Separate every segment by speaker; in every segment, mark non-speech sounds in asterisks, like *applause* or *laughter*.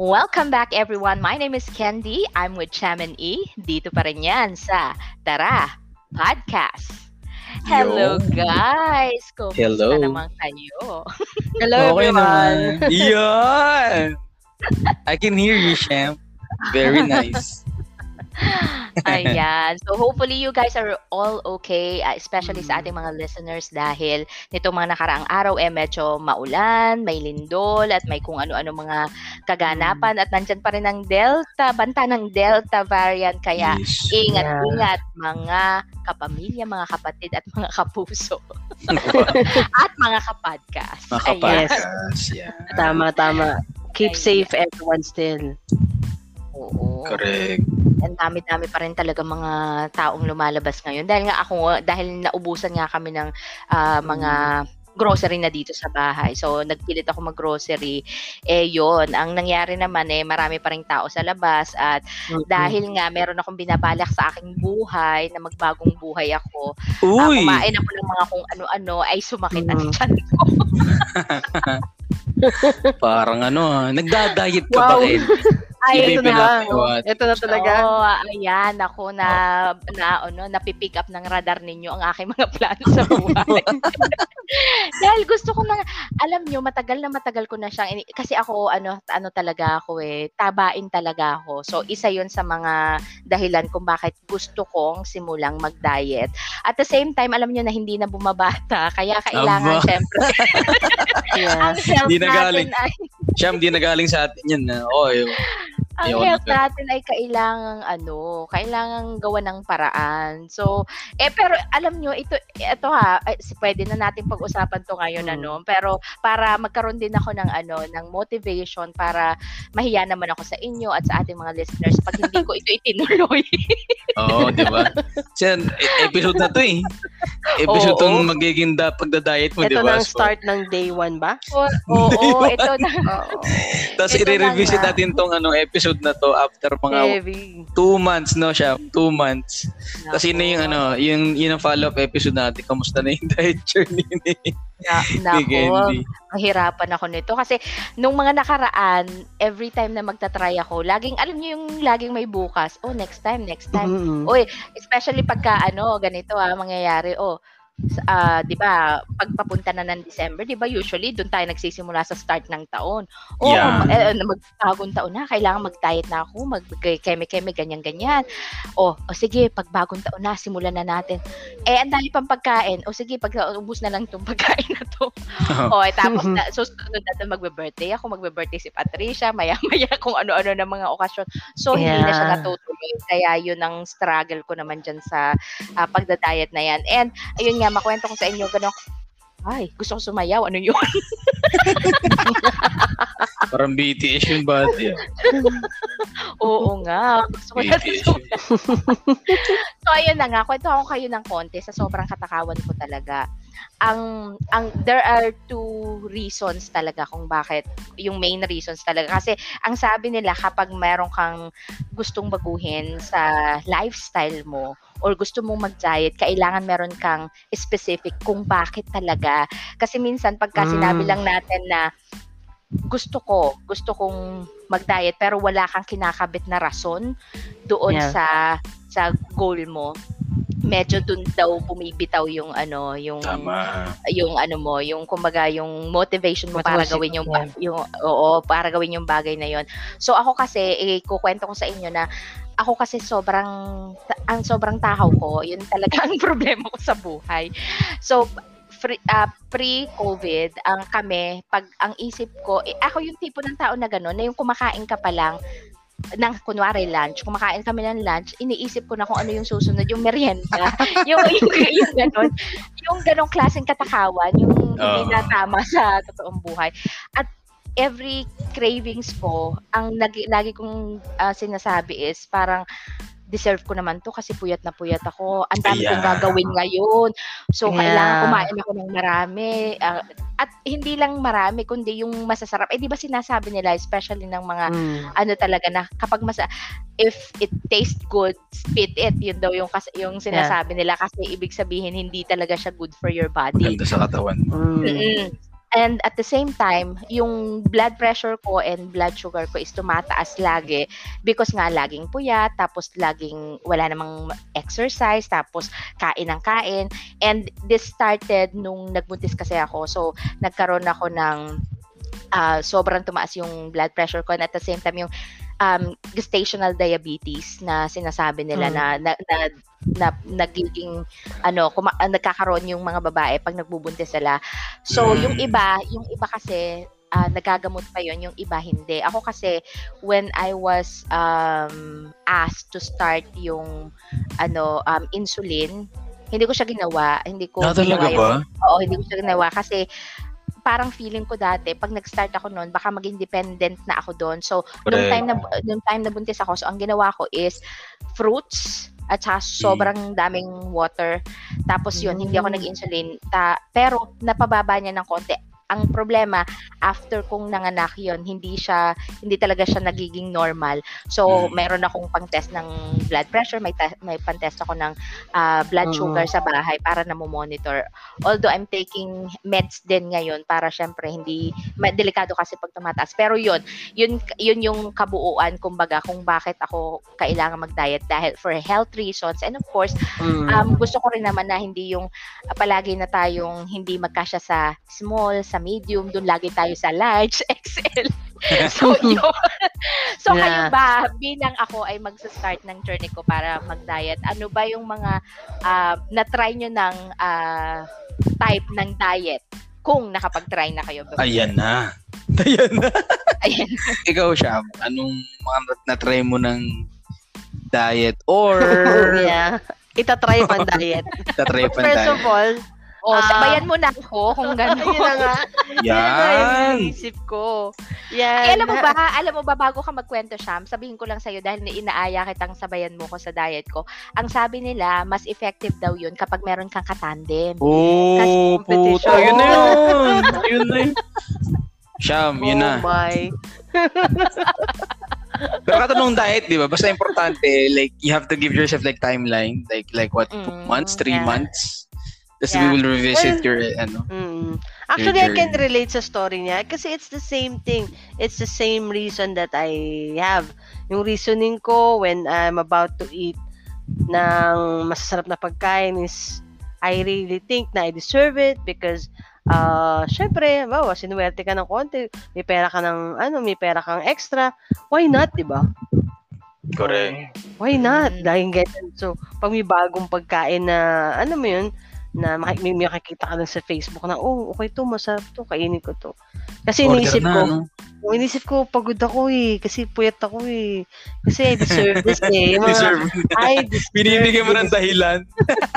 Speaker 1: Welcome back everyone. My name is Candy. I'm with Chairman E. Dito pa rin yan sa Tara Podcast. Hello
Speaker 2: Yo.
Speaker 1: guys! Kumusta
Speaker 2: Hello.
Speaker 1: naman kayo? *laughs*
Speaker 3: Hello
Speaker 2: okay
Speaker 3: everyone.
Speaker 2: naman. Yan! I can hear you, Sham. Very nice.
Speaker 1: Ayan. So hopefully you guys are all okay, uh, especially sa ating mga listeners dahil nitong mga nakaraang araw eh medyo maulan, may lindol at may kung ano-ano mga kaganapan at nandyan pa rin ang Delta, banta ng Delta variant kaya
Speaker 2: Yes.
Speaker 1: ingat-ingat mga kapamilya, mga kapatid at mga kapuso *laughs* at mga kapodcast. Ayan.
Speaker 2: Makapagas. Yeah.
Speaker 3: Tama, tama. Keep
Speaker 1: Ayan.
Speaker 3: safe everyone still.
Speaker 1: Oo.
Speaker 2: Correct.
Speaker 1: Ang dami-dami pa rin talaga mga taong lumalabas ngayon. Dahil nga ako, dahil naubusan nga kami ng ah, mga grocery na dito sa bahay. So, nagpilit ako mag-grocery. Eh, yon Ang nangyari naman, eh, marami pa rin tao sa labas. At
Speaker 3: Mm-mm.
Speaker 1: dahil nga, meron akong binabalak sa aking buhay, na magbagong buhay ako. Ah,
Speaker 2: Uy!
Speaker 1: kumain ako ng mga kung ano-ano, ay sumakit ang
Speaker 3: Mm.
Speaker 1: tiyan ko. *laughs*
Speaker 2: Parang ano ah. Nagda-diet ka ba,
Speaker 3: Wow. Ay, ito na. Ito na talaga.
Speaker 1: Oo, ayan, ako na, na, ano, napipick up ng radar ninyo ang aking mga plano sa buhay. *laughs* Dahil gusto ko na, alam nyo, matagal na matagal ko na siyang, ini- kasi ako, ano, ano talaga ako eh, tabain talaga ako. So, isa yun sa mga dahilan kung bakit gusto kong simulang mag-diet. At the same time, alam nyo na hindi na bumabata, kaya kailangan,
Speaker 2: Aba.
Speaker 1: syempre,
Speaker 3: Yeah. *laughs*
Speaker 1: ang health
Speaker 2: Di na galing.
Speaker 1: natin ay
Speaker 2: Sham, di nagaling sa atin yan. Na. Oh, yun.
Speaker 1: Ang
Speaker 2: Yun.
Speaker 1: health natin ay kailangang ano, kailangang gawa ng paraan. So, eh pero alam nyo, ito ito ha, eh, pwede na natin pag-usapan to ngayon
Speaker 3: Mm.
Speaker 1: ano, pero para magkaroon din ako ng ano, ng motivation para mahiya naman ako sa inyo at sa ating mga listeners pag hindi ko ito itinuloy. *laughs*
Speaker 2: Oo, di ba? Yan, e- episode na to eh. Episode
Speaker 1: Oo.
Speaker 2: tong magiging da, pagda-diet mo, di
Speaker 3: Ito
Speaker 2: ba?
Speaker 3: na ang start ng day one ba?
Speaker 1: Oo, oo, *laughs* ito na.
Speaker 3: Oo.
Speaker 2: Tapos
Speaker 1: ito
Speaker 2: i-revisit natin tong ano, episode na to after mga
Speaker 3: Heavy.
Speaker 2: two months, no, siya? Two months. Tapos yun na yung ano, yung, yun ang follow-up episode natin. Kamusta na yung *laughs* diet journey ni,
Speaker 1: Na,
Speaker 2: ni Candy?
Speaker 1: mahirapan ako nito kasi nung mga nakaraan, every time na magta-try ako, laging alam niyo yung laging may bukas. Oh, next time, next time.
Speaker 3: Mm-mm.
Speaker 1: Oy, especially pagka ano, ganito ah, mangyayari. Oh, ah, 'di ba, pagpapunta na ng December, 'di ba, usually doon tayo nagsisimula sa start ng taon. Oh,
Speaker 2: Yeah.
Speaker 1: eh, na magbagong taon na, kailangan mag-diet na ako, mag-keme-keme ganyan ganyan. Oh, o sige, pag bagong taon na, simulan na natin. Eh, ang dami pang pagkain. O sige, pag ubus na lang tong *laughs* pagkain na to. o, eh, tapos na, *laughs* susunod na to, magbe-birthday ako, magbe-birthday si Patricia, maya-maya *laughs* kung ano-ano ng mga okasyon. So, hindi na siya
Speaker 3: Yeah.
Speaker 1: natutuloy. Kaya yun ang struggle ko naman dyan sa ah, pagda-diet na yan. And, ayun nga, makwento ko sa inyo, gano'n, ay, gusto ko sumayaw. Ano yun? *laughs*
Speaker 2: Parang BTS yung body. ah. *laughs*
Speaker 1: Oo nga. Gusto ko na sumayaw. *laughs* so, ayun na nga. Kwento ako kayo ng konti sa sobrang katakawan ko talaga. Ang, ang, there are two reasons talaga kung bakit, yung main reasons talaga. Kasi, ang sabi nila, kapag meron kang gustong baguhin sa lifestyle mo, or gusto mong mag-diet, kailangan meron kang specific kung bakit talaga. Kasi minsan, pagka
Speaker 3: Mm.
Speaker 1: sinabi lang natin na, gusto ko, gusto kong mag-diet, pero wala kang kinakabit na rason doon
Speaker 3: Yeah.
Speaker 1: sa sa goal mo medyo dun daw bumibitaw yung ano yung
Speaker 2: Tama.
Speaker 1: yung ano mo yung kumbaga yung motivation mo para
Speaker 3: Motivation,
Speaker 1: gawin yung
Speaker 3: yeah.
Speaker 1: yung oo para gawin yung bagay na yon so ako kasi eh, kukwento ko sa inyo na ako kasi sobrang ang sobrang tahaw ko yun talaga ang *laughs* problema ko sa buhay so free, ah, pre-COVID, ang kami, pag ang isip ko, eh, ako yung tipo ng tao na gano'n, na yung kumakain ka pa lang, ng kunwari lunch, kumakain kami ng lunch, iniisip ko na kung ano yung susunod, yung merienda, *laughs* yung, yung, yung gano'n, yung gano'ng klaseng katakawan, yung hindi
Speaker 2: Oo.
Speaker 1: na tama sa totoong buhay. At every cravings ko, ang lagi, lagi kong ah, sinasabi is parang deserve ko naman to kasi puyat na puyat ako. Ang dami kong
Speaker 2: Ayan.
Speaker 1: gagawin ngayon. So,
Speaker 3: Yeah.
Speaker 1: kailangan kumain ako ng marami. Ah, at hindi lang marami, kundi yung masasarap. Eh, di ba sinasabi nila, especially ng mga
Speaker 3: Mm.
Speaker 1: ano talaga na kapag masa if it tastes good spit it yun daw yung kas- yung sinasabi nila kasi ibig sabihin hindi talaga siya good for your body
Speaker 2: Maganda sa katawan.
Speaker 3: Mm.
Speaker 1: Mm-mm. And at the same time, yung blood pressure ko and blood sugar ko is tumataas lagi because nga laging puyat, tapos laging wala namang exercise, tapos kain ng kain. And this started nung nagbuntis kasi ako. So, nagkaroon ako ng uh, sobrang tumaas yung blood pressure ko and at the same time yung um, gestational diabetes na sinasabi nila
Speaker 3: Mm.
Speaker 1: na, na, na na nagiging ano kuma, ah, nagkakaroon yung mga babae pag nagbubuntis sila. So
Speaker 2: Mm.
Speaker 1: yung iba, yung iba kasi ah, nagagamot pa yon yung iba hindi. Ako kasi when I was um, asked to start yung ano um, insulin, hindi ko siya ginawa, hindi ko
Speaker 2: Na talaga
Speaker 1: ginawa yung-
Speaker 2: ba?
Speaker 1: Oo, hindi ko siya ginawa kasi parang feeling ko dati pag nag-start ako noon baka maging dependent na ako doon. So nung
Speaker 2: Correct.
Speaker 1: time na nung time na buntis ako, so ang ginawa ko is fruits at saka sobrang daming water. Tapos yun, hindi ako
Speaker 3: Mm.
Speaker 1: nag-insulin. Ta- pero napababa niya ng konti. Ang problema, after kong nanganak yon hindi siya, hindi talaga siya nagiging normal. So,
Speaker 2: Mm.
Speaker 1: meron akong pang-test ng blood pressure, may, te- may pang-test ako ng ah, blood
Speaker 3: Oo.
Speaker 1: sugar sa bahay para na monitor Although I'm taking meds din ngayon para syempre hindi delikado kasi pag tumataas. Pero yun, yun yun yung kabuuan kumbaga kung bakit ako kailangan mag-diet dahil for health reasons and of course
Speaker 3: Mm.
Speaker 1: um gusto ko rin naman na hindi yung ah, palagi na tayong hindi magkasya sa small, sa medium, doon lagi tayo sa large, *laughs* XL. *laughs* so yun. so kayo
Speaker 3: Yeah.
Speaker 1: ba bilang ako ay magsa-start ng journey ko para mag-diet, ano ba yung mga ah, na-try nyo ng ah, type ng diet kung nakapag-try na kayo before?
Speaker 2: Ayan na. *laughs* Ayan na.
Speaker 1: Ayan.
Speaker 2: Ikaw, Sham, anong mga nat- na-try mo ng diet or
Speaker 3: yeah. Itatry pa ang diet.
Speaker 2: na-try pa
Speaker 3: First
Speaker 2: diet?
Speaker 3: of all,
Speaker 1: O,
Speaker 3: Ah.
Speaker 1: sabayan mo na *laughs* ako kung
Speaker 3: Ayun na
Speaker 1: gano'n.
Speaker 3: nga. *laughs*
Speaker 2: Yan.
Speaker 3: Yan. Isip ko. Yan.
Speaker 1: Eh, alam mo ba, alam mo ba, bago ka magkwento, Sham, sabihin ko lang sa'yo dahil na inaaya kitang sabayan mo ko sa diet ko, ang sabi nila, mas effective daw yun kapag meron kang katandem.
Speaker 2: Oh, puta. Yun na yun. *laughs* Yun na yun. Sham, yun na.
Speaker 3: Oh my.
Speaker 2: Pero katanong diet, di ba? Basta importante, like, you have to give yourself like timeline. Like, like what, two
Speaker 1: Mm,
Speaker 2: months, three
Speaker 1: yeah.
Speaker 2: months? Tapos
Speaker 1: Yeah.
Speaker 2: we will revisit
Speaker 3: Well,
Speaker 2: your, ano.
Speaker 3: Mm. Actually, I can relate sa story niya kasi it's the same thing. It's the same reason that I have. Yung reasoning ko when I'm about to eat ng masasarap na pagkain is I really think na I deserve it because uh, syempre, wow, sinuwerte ka ng konti, may pera ka ng, ano, may pera kang extra, why not, di ba?
Speaker 2: Correct.
Speaker 3: Why not?
Speaker 1: Mm.
Speaker 3: Dahil ganyan. So, pag may bagong pagkain na, ano mo yun, na maki- may, may makikita ka lang sa Facebook na, oh, okay to, masarap to, kainin ko to. Kasi
Speaker 2: Order
Speaker 3: iniisip
Speaker 2: na,
Speaker 3: ko,
Speaker 2: ano?
Speaker 3: oh, iniisip ko, pagod ako eh, kasi puyat ako eh. Kasi I deserve this eh. Yung mga,
Speaker 2: Deserve.
Speaker 3: I deserve
Speaker 2: Binibigyan mo ng dahilan.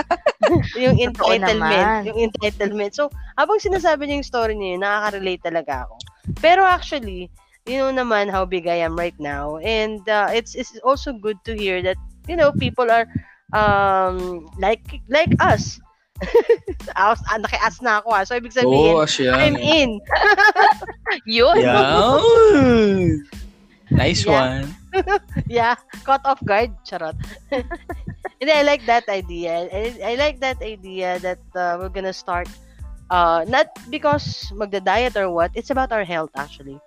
Speaker 2: *laughs*
Speaker 3: yung entitlement. Yung entitlement. So, habang sinasabi niya yung story niya, nakaka-relate talaga ako. Pero actually, you know naman how big I am right now. And uh, it's, it's also good to hear that, you know, people are um like like us. *laughs* As, ah, naki-as na ako ah. So, ibig sabihin,
Speaker 2: asya.
Speaker 3: I'm in. *laughs*
Speaker 1: Yun.
Speaker 2: Yeah. Nice
Speaker 3: Yeah.
Speaker 2: one. *laughs*
Speaker 3: yeah, caught off guard. Charot. And I like that idea. I, I like that idea that uh, we're gonna start uh, not because magda-diet or what, it's about our health actually.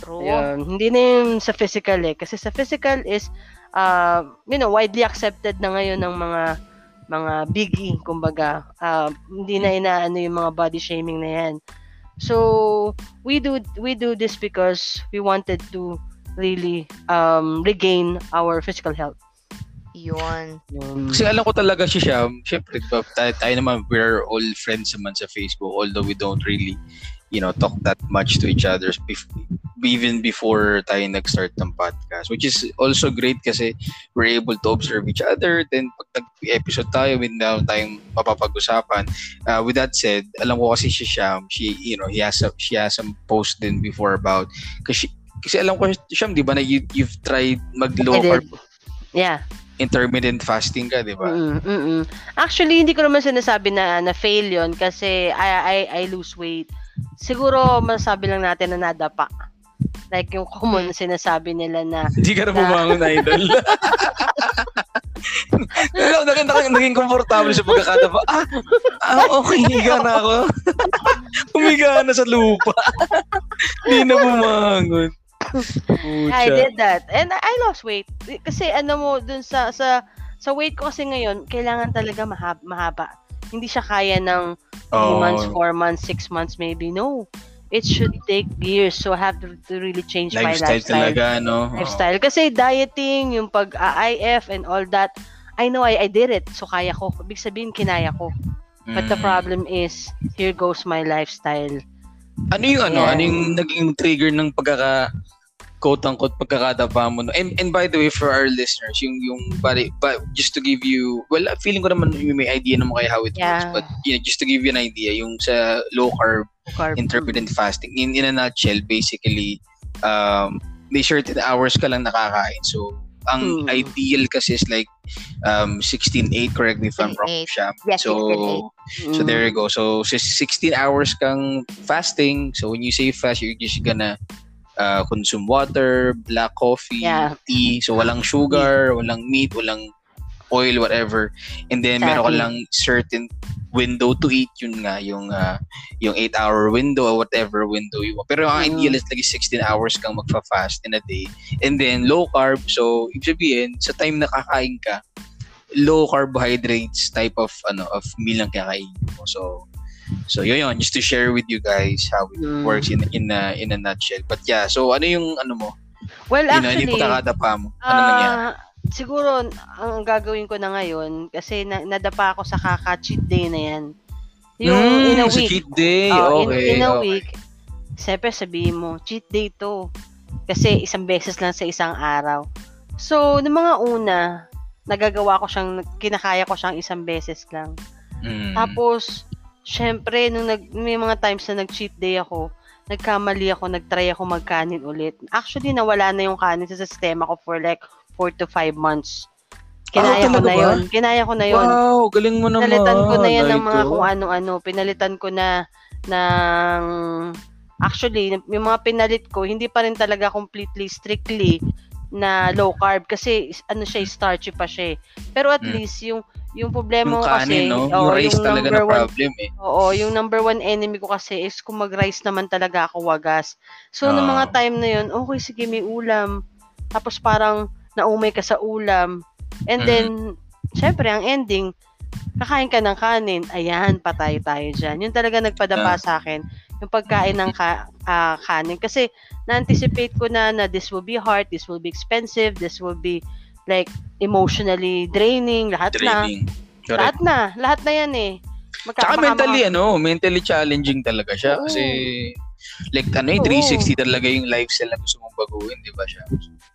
Speaker 1: True.
Speaker 3: Yun. Hindi na yung sa physical eh. Kasi sa physical is, uh, you know, widely accepted na ngayon ng mga mga biggie, kumbaga. Uh, hindi na inaano yung mga body shaming na yan. So, we do we do this because we wanted to really um, regain our physical health.
Speaker 1: Yun.
Speaker 3: Yun.
Speaker 2: Kasi alam ko talaga si Sham, syempre, tayo, tayo naman, we're all friends naman sa Facebook, although we don't really, you know, talk that much to each other even before tayo nag-start ng podcast, which is also great kasi we're able to observe each other. Then, pag nag-episode tayo, with now tayong mapapag-usapan. Uh, with that said, alam ko kasi si Sham, she, you know, he has a, she has some post din before about, kasi, kasi alam ko, Sham, di ba, na you, you've tried mag-low
Speaker 3: I did.
Speaker 2: carb
Speaker 3: Yeah.
Speaker 2: intermittent fasting ka, di ba?
Speaker 3: Mm-mm. Actually, hindi ko naman sinasabi na na fail yon kasi I, I, I lose weight. Siguro, masasabi lang natin na nadapa. Like yung common sinasabi nila na
Speaker 2: Hindi ka na
Speaker 3: Na-
Speaker 2: bumangon, idol. Nag- nag- nag- naging komportable sa pagkakadapa. Ah, ah okay, higa na ako. Umi- *laughs* Humiga na sa lupa. *laughs* Hindi na bumangon.
Speaker 3: I did that. And I lost weight. Kasi ano mo, dun sa, sa, sa weight ko kasi ngayon, kailangan talaga mahaba. mahaba. Hindi siya kaya ng 3
Speaker 2: Oh.
Speaker 3: months, 4 months, 6 months maybe. No. It should take years. So I have to, to really change my
Speaker 2: Lifestyle
Speaker 3: lifestyle.
Speaker 2: talaga, no?
Speaker 3: Lifestyle. Kasi dieting, yung pag-IF and all that, I know I, I did it. So kaya ko. Ibig sabihin, kinaya ko. But the
Speaker 2: Mm.
Speaker 3: problem is, here goes my lifestyle.
Speaker 2: Ano yung ano?
Speaker 3: Yeah.
Speaker 2: Ano yung naging trigger ng pagkaka quote unquote pagkakadapa mo no? and, and by the way for our listeners yung yung bali but just to give you well feeling ko naman may idea naman kayo how it
Speaker 3: Yeah.
Speaker 2: works but you know, just to give you an idea yung sa low carb
Speaker 3: Carb.
Speaker 2: intermittent fasting in in a nutshell basically um may certain hours ka lang nakakain so ang
Speaker 3: Hmm.
Speaker 2: ideal kasi is like um 16-8 correct me if I'm wrong
Speaker 1: 16-8.
Speaker 2: Sham.
Speaker 1: Yes,
Speaker 2: so
Speaker 1: 16-8.
Speaker 2: so
Speaker 3: Mm.
Speaker 2: there you go. So, so 16 hours kang fasting. So when you say fast, you're just gonna uh, consume water, black coffee,
Speaker 3: Yeah.
Speaker 2: tea. So walang sugar, walang meat, walang oil, whatever. And then meron ka lang certain window to eat. Yun nga, yung uh, yung 8-hour window or whatever window you want. Pero ang
Speaker 3: Mm.
Speaker 2: ideal is like 16 hours kang magfa-fast in a day. And then low carb. So, ibig sabihin, sa time na kakain ka, low carbohydrates type of ano of meal ang kakainin mo. So so yun yun just to share with you guys how it
Speaker 3: Mm.
Speaker 2: works in in a, in a nutshell. But yeah, so ano yung ano mo?
Speaker 3: Well,
Speaker 2: you know, ano
Speaker 3: actually,
Speaker 2: yung pagkakadapa mo? Ano nangyari?
Speaker 3: Ah, siguro ang gagawin ko na ngayon kasi na, nadapa ako sa kaka-cheat day na yan. Yung
Speaker 2: Mm,
Speaker 3: in a
Speaker 2: sa
Speaker 3: week.
Speaker 2: cheat day.
Speaker 3: In-
Speaker 2: okay.
Speaker 3: in, a
Speaker 2: okay.
Speaker 3: week, siyempre sabihin mo, cheat day to. Kasi isang beses lang sa isang araw. So, ng mga una, nagagawa ko siyang, kinakaya ko siyang isang beses lang.
Speaker 2: Mm.
Speaker 3: Tapos, syempre, nung nag, may mga times na nag-cheat day ako, nagkamali ako, nagtry ako magkanin ulit. Actually, nawala na yung kanin sa sistema ko for like 4 to 5 months. Kinaya
Speaker 2: Ah,
Speaker 3: ko na
Speaker 2: ba?
Speaker 3: yun. Kinaya ko na yun.
Speaker 2: Wow, galing mo naman.
Speaker 3: Pinalitan ko na yan ng mga kung ano-ano. Pinalitan ko na ng... Actually, yung mga pinalit ko, hindi pa rin talaga completely, strictly na low carb kasi ano siya, starchy pa siya. eh. Pero at
Speaker 2: Mm.
Speaker 3: least yung yung problema
Speaker 2: Yung
Speaker 3: ko kasi,
Speaker 2: kanin, no?
Speaker 3: oo,
Speaker 2: yung rice talaga na
Speaker 3: number one
Speaker 2: problem eh.
Speaker 3: Oo, yung number one enemy ko kasi is kung mag-rice naman talaga ako wagas. So, nung mga
Speaker 2: Ah.
Speaker 3: time na yun, okay, sige, may ulam. Tapos parang naumay ka sa ulam. And
Speaker 2: Mm.
Speaker 3: then, syempre, ang ending, kakain ka ng kanin. Ayan, patay tayo dyan. Yun talaga nagpadapa
Speaker 2: Ah.
Speaker 3: sa akin. Yung pagkain ng ka, ah, kanin. Kasi, na-anticipate ko na na this will be hard, this will be expensive, this will be like emotionally draining, lahat na.
Speaker 2: Training. Correct.
Speaker 3: Lahat na. Lahat na yan eh. Magka-
Speaker 2: Tsaka mentally,
Speaker 3: mga-
Speaker 2: ano, mentally challenging talaga siya.
Speaker 3: Oo.
Speaker 2: Kasi, like, ano yung
Speaker 3: Oo.
Speaker 2: 360 talaga yung lifestyle na gusto mong baguhin, di ba siya?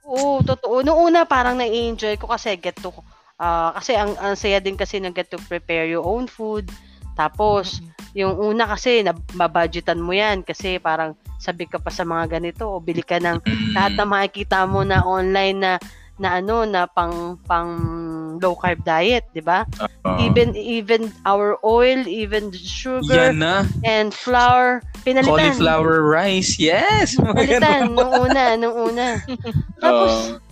Speaker 3: Oo, totoo. Noong una parang na-enjoy ko kasi get to ah, kasi ang, ang saya din kasi na get to prepare your own food. Tapos, yung una kasi, nababudgetan mo yan kasi parang sabi ka pa sa mga ganito o bili ka ng
Speaker 2: Mm.
Speaker 3: lahat na makikita mo na online na na ano na pang pang low carb diet, 'di ba?
Speaker 2: Oo.
Speaker 3: Even even our oil, even sugar
Speaker 2: Yan na.
Speaker 3: and flour, pinalitan.
Speaker 2: Cauliflower rice. Yes! *laughs*
Speaker 3: Pinalitan nung una, nung una. *laughs* Tapos
Speaker 2: Oo.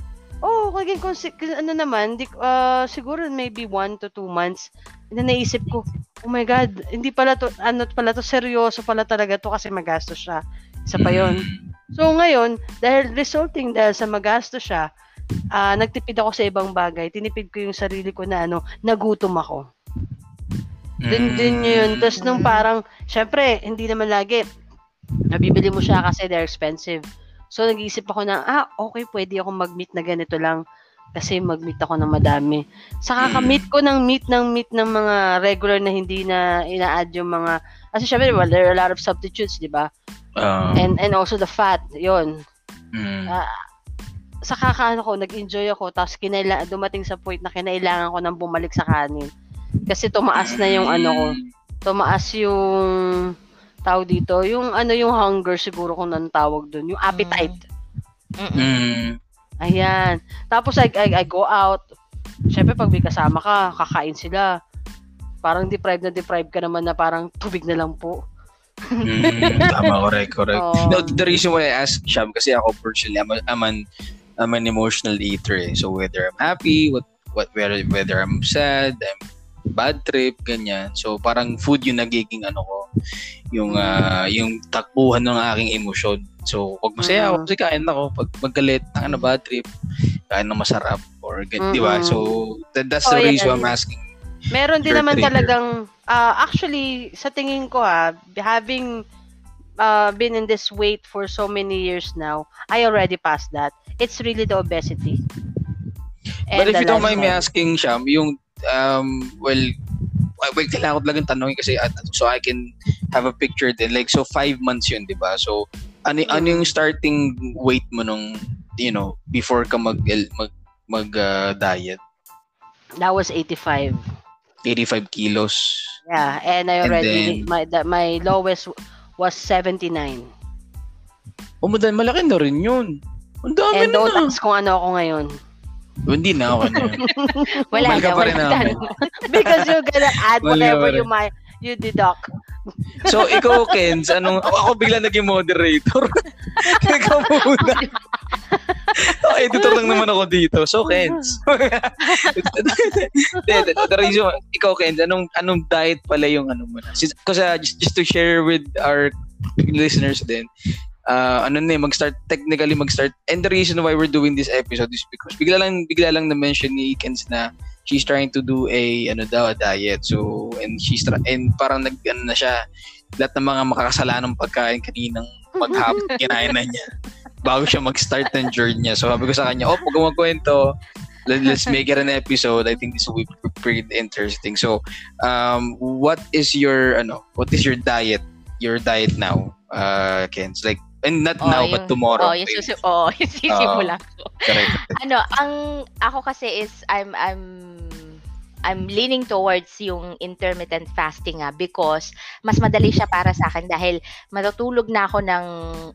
Speaker 3: Oh, kaging konse- ano naman, di, ah, siguro maybe one to two months, na naisip ko, oh my God, hindi pala to, ano pala to, seryoso pala talaga to kasi magastos siya. Isa pa yon.
Speaker 2: Mm.
Speaker 3: So ngayon, dahil resulting dahil sa magastos siya, ah, nagtipid ako sa ibang bagay. Tinipid ko yung sarili ko na ano, nagutom ako. Dun, dun yun. Tapos nung parang, syempre, hindi naman lagi, nabibili mo siya kasi they're expensive. So, nag-iisip ako na, ah, okay, pwede ako mag-meet na ganito lang kasi mag-meet ako ng madami. Sa kakamit ko ng meat ng meat ng mga regular na hindi na ina-add yung mga, kasi syempre, well, there are a lot of substitutes, di ba?
Speaker 2: Ah,
Speaker 3: And, and also the fat, yon
Speaker 2: mm.
Speaker 3: Ah, sa kakaano ko, nag-enjoy ako, tapos kinaila, dumating sa point na kinailangan ko nang bumalik sa kanin. Kasi tumaas na yung ano ko, tumaas yung tawag dito, yung ano yung hunger siguro kung anong tawag doon, yung appetite.
Speaker 1: Mm-mm.
Speaker 2: Mm.
Speaker 3: Ayan. Tapos I, I, I go out. Syempre pag may kasama ka, kakain sila. Parang deprived na deprived ka naman na parang tubig na lang po.
Speaker 2: Mm, tama, correct, correct. *laughs*
Speaker 3: Oo.
Speaker 2: No, the reason why I asked Sham, kasi ako personally, I'm, a- I'm, an, I'm an emotional eater eh. So whether I'm happy, what, what, whether, whether I'm sad, I'm bad trip, ganyan. So parang food yung nagiging ano ko, yung ah, yung takbuhan ng aking emosyon. So, pag masaya ako,
Speaker 3: Mm.
Speaker 2: kasi kain ako. Pag magalit, ang ano bad trip, kain ng masarap or gan- di ba? So, that, that's
Speaker 3: Oh,
Speaker 2: the
Speaker 3: yan.
Speaker 2: reason I'm asking.
Speaker 3: Meron din naman
Speaker 2: trigger.
Speaker 3: talagang, ah, actually, sa tingin ko ha, having uh, been in this weight for so many years now, I already passed that. It's really the obesity.
Speaker 2: But if you don't mind me asking, Sham, yung, um, well, well, kailangan ko talagang tanongin kasi at, so I can have a picture din. Like, so five months yun, di ba? So, ano, ano yung starting weight mo nung, you know, before ka mag, mag, mag uh, diet?
Speaker 3: That was 85.
Speaker 2: 85 kilos.
Speaker 3: Yeah, and I
Speaker 2: And
Speaker 3: already,
Speaker 2: then-
Speaker 3: my, the, my lowest was 79.
Speaker 2: O, madal, malaki na rin yun. Ang dami
Speaker 3: And
Speaker 2: na.
Speaker 3: don't ask kung ano ako ngayon.
Speaker 2: O, hindi na ako. *laughs*
Speaker 1: Wala na,
Speaker 2: pa rin
Speaker 1: wala *laughs* na.
Speaker 3: Because you're gonna add
Speaker 2: Wala
Speaker 3: whatever you might, you deduct.
Speaker 2: So, ikaw, Kenz, anong, ako, ako bigla naging moderator. *laughs* ikaw muna. oh, editor lang naman ako dito. So, Kenz. the, the, the reason, ikaw, Kenz, anong, anong diet pala yung ano mo na? Kasi just, just to share with our listeners din, uh, ano na eh, mag-start, technically mag-start, and the reason why we're doing this episode is because bigla lang, bigla lang na-mention ni Kenz na she's trying to do a, ano daw, a diet. So, and she's, tra- and parang nag, ano na siya, lahat ng mga makakasalanang pagkain kaninang maghapon, *laughs* kinain na niya bago siya mag-start ng journey niya. So, sabi ko sa kanya, oh, pag magkwento, let, let's make it an episode. I think this will be pretty interesting. So, um, what is your, ano, what is your diet, your diet now, uh, Kenz? Like, and not
Speaker 1: Oh,
Speaker 2: now,
Speaker 1: yung-
Speaker 2: but tomorrow.
Speaker 1: Oh, yung susi- oh, *laughs* yung sisimulan ko.
Speaker 2: Correct.
Speaker 1: ano, ang ako kasi is I'm I'm I'm leaning towards yung intermittent fasting nga because mas madali siya para sa akin dahil matutulog na ako ng